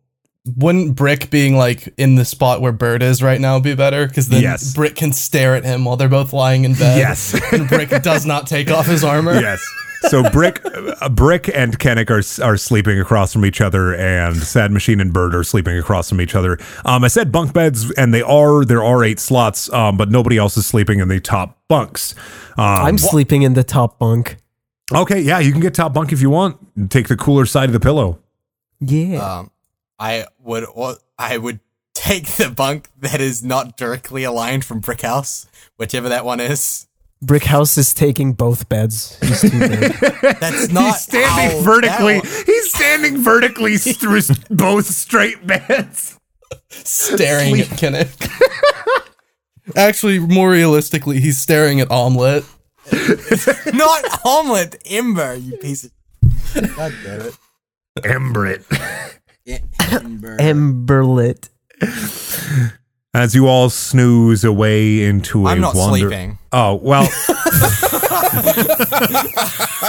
Speaker 4: Wouldn't Brick being like in the spot where Bird is right now be better? Because then
Speaker 2: Yes.
Speaker 4: Brick can stare at him while they're both lying in bed.
Speaker 2: Yes.
Speaker 4: and Brick does not take off his armor.
Speaker 2: yes. So Brick, uh, Brick and Kennick are are sleeping across from each other, and Sad Machine and Bird are sleeping across from each other. Um, I said bunk beds, and they are there are eight slots, um, but nobody else is sleeping in the top bunks. Um,
Speaker 1: I'm sleeping in the top bunk.
Speaker 2: okay. Yeah, you can get top bunk if you want. Take the cooler side of the pillow.
Speaker 1: Yeah.
Speaker 3: Um, I would. I would take the bunk that is not directly aligned from Brickhouse, whichever that one is.
Speaker 1: Brick House is taking both beds. He's too big.
Speaker 3: That's not
Speaker 2: He's standing
Speaker 3: how
Speaker 2: vertically.
Speaker 3: that
Speaker 2: He's standing vertically through s- both straight beds.
Speaker 4: staring at Kenneth. Actually, more realistically, he's staring at Omelette.
Speaker 3: not omelet, Ember, you piece of. God damn it.
Speaker 2: Embrit.
Speaker 3: Ember.
Speaker 1: Emberlit.
Speaker 2: As you all snooze away into a
Speaker 3: I'm not
Speaker 2: wonder-
Speaker 3: sleeping.
Speaker 2: Oh well.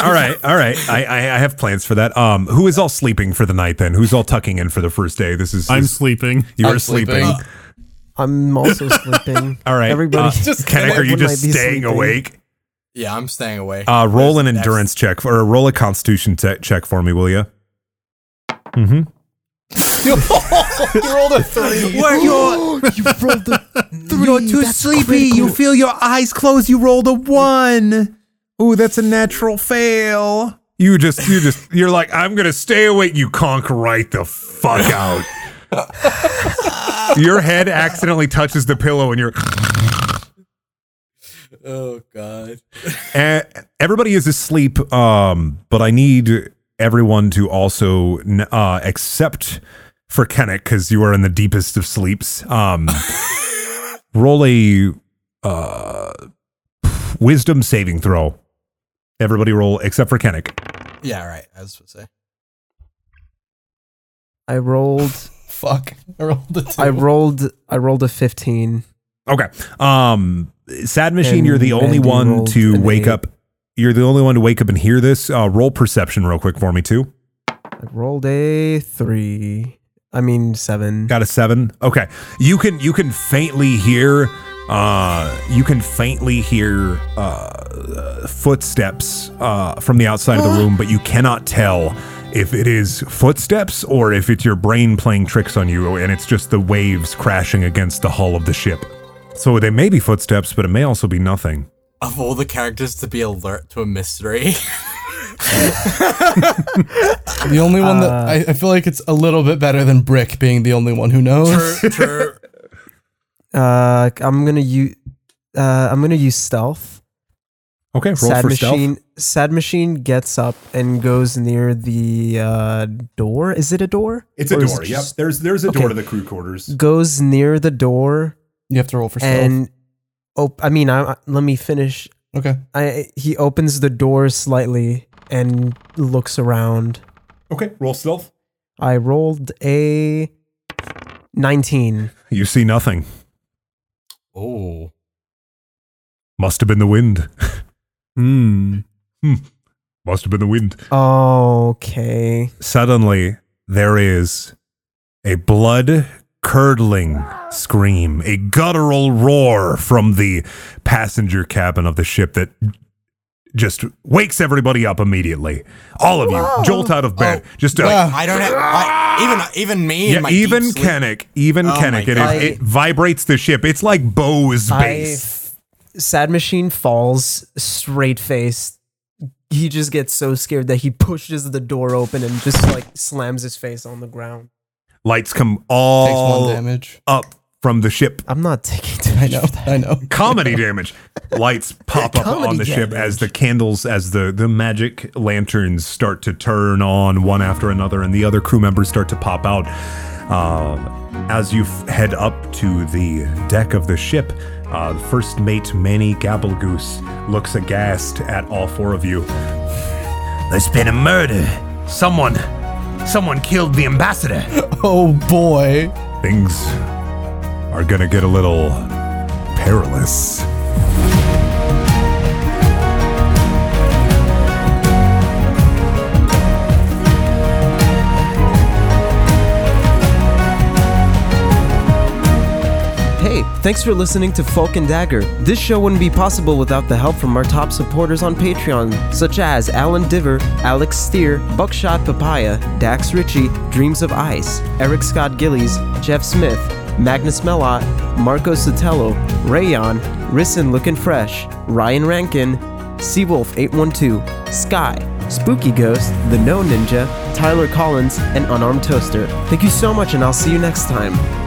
Speaker 2: all right, all right. I, I I have plans for that. Um, who is all sleeping for the night then? Who's all tucking in for the first day? This is
Speaker 5: I'm
Speaker 2: this-
Speaker 5: sleeping.
Speaker 2: you are
Speaker 4: I'm
Speaker 2: sleeping.
Speaker 4: sleeping.
Speaker 1: I'm also sleeping.
Speaker 2: All right.
Speaker 1: Everybody.
Speaker 2: uh,
Speaker 4: Just
Speaker 2: Kennick, are you just staying
Speaker 1: sleeping.
Speaker 2: awake?
Speaker 3: Yeah, I'm staying awake.
Speaker 2: Uh, roll an
Speaker 3: That's-
Speaker 2: endurance check or roll a constitution te- check for me, will you? Mm-hmm.
Speaker 4: you rolled a three.
Speaker 1: you rolled a three.
Speaker 2: You're too
Speaker 1: That's
Speaker 2: sleepy. You feel your eyes close. You rolled a one. Ooh, that's a natural fail. You just, you just, you're like, I'm gonna stay awake. You conk right the fuck out. your head accidentally touches the pillow, and you're.
Speaker 3: Oh god.
Speaker 2: Eh, everybody is asleep, um, but I need everyone to also, n- uh, except for Kennick, because you are in the deepest of sleeps. Um, roll a uh, wisdom saving throw. Everybody roll except for Kennick.
Speaker 3: Yeah, right. I was supposed to say.
Speaker 1: I rolled.
Speaker 4: Fuck. I rolled a two.
Speaker 1: I rolled. I rolled a 15.
Speaker 2: Okay. Um, Sad Machine,
Speaker 1: And
Speaker 2: you're the only
Speaker 1: Mandy
Speaker 2: one to wake
Speaker 1: eight.
Speaker 2: up. You're the only one to wake up and hear this. Uh, roll perception real quick for me too.
Speaker 1: I rolled a three. I mean seven.
Speaker 2: Got a seven. Okay, you can you can faintly hear. Uh, you can faintly hear uh, footsteps uh, from the outside of the room, but you cannot tell if it is footsteps or if it's your brain playing tricks on you, and it's just the waves crashing against the hull of the ship. So they may be footsteps, but it may also be nothing.
Speaker 3: Of all the characters to be alert to a mystery,
Speaker 4: the only one that I, I feel like it's a little bit better than Brick being the only one who knows.
Speaker 3: True, true.
Speaker 1: Uh, I'm gonna use. Uh, I'm gonna use stealth.
Speaker 2: Okay, roll
Speaker 1: Sad
Speaker 2: for
Speaker 1: machine. Sad machine gets up and goes near the uh, door. Is it a door?
Speaker 2: It's a
Speaker 1: Or is
Speaker 2: door.
Speaker 1: it
Speaker 2: Yep. There's there's a
Speaker 1: Okay.
Speaker 2: door to the crew quarters.
Speaker 1: Goes near the door
Speaker 4: You have to roll for stealth.
Speaker 1: and. Oh, I mean, I, I- let me finish.
Speaker 4: okay.
Speaker 1: I he opens the door slightly and looks around.
Speaker 2: Okay, roll stealth.
Speaker 1: I rolled a 19.
Speaker 2: You see nothing.
Speaker 3: Oh.
Speaker 2: Must have been the wind.
Speaker 5: Hmm. hmm.
Speaker 2: Must have been the wind.
Speaker 1: Okay.
Speaker 2: Suddenly, there is a blood curdling scream, a guttural roar from the passenger cabin of the ship that just wakes everybody up immediately. All of you jolt out of bed. just uh,
Speaker 4: Wow.
Speaker 3: I don't have I, even even me. in
Speaker 2: yeah,
Speaker 3: my
Speaker 2: even
Speaker 3: deep sleep-
Speaker 2: Kennick, even
Speaker 3: Oh
Speaker 2: Kennick,
Speaker 3: my
Speaker 2: it, it vibrates the ship. It's like Bo's
Speaker 1: I
Speaker 2: base.
Speaker 1: Sad Machine falls straight faced. He just gets so scared that he pushes the door open and just like slams his face on the ground.
Speaker 2: Lights come
Speaker 4: Takes
Speaker 2: all
Speaker 4: one damage.
Speaker 2: up from the ship.
Speaker 1: I'm not taking
Speaker 4: I
Speaker 1: damage.
Speaker 4: know. I know.
Speaker 2: comedy damage. Lights pop up
Speaker 1: Comedy
Speaker 2: on the ship
Speaker 1: damage.
Speaker 2: as the candles, as the the magic lanterns start to turn on one after another, and the other crew members start to pop out. Um, as you f- head up to the deck of the ship, uh, first mate Manny Gabblegoose looks aghast at all four of you. There's been a murder. Someone, someone killed the ambassador.
Speaker 4: Oh boy.
Speaker 2: Things are gonna get a little perilous.
Speaker 1: Hey, thanks for listening to Folk and Dagger. This show wouldn't be possible without the help from our top supporters on Patreon, such as Alan Diver, Alex Steer, Buckshot Papaya, Dax Ritchie, Dreams of Ice, Eric Scott Gillies, Jeff Smith, Magnus Melot, Marco Sotelo, Rayon, Rissin Looking Fresh, Ryan Rankin, Seawolf812, Sky, Spooky Ghost, The No Ninja, Tyler Collins, and Unarmed Toaster. Thank you so much, and I'll see you next time.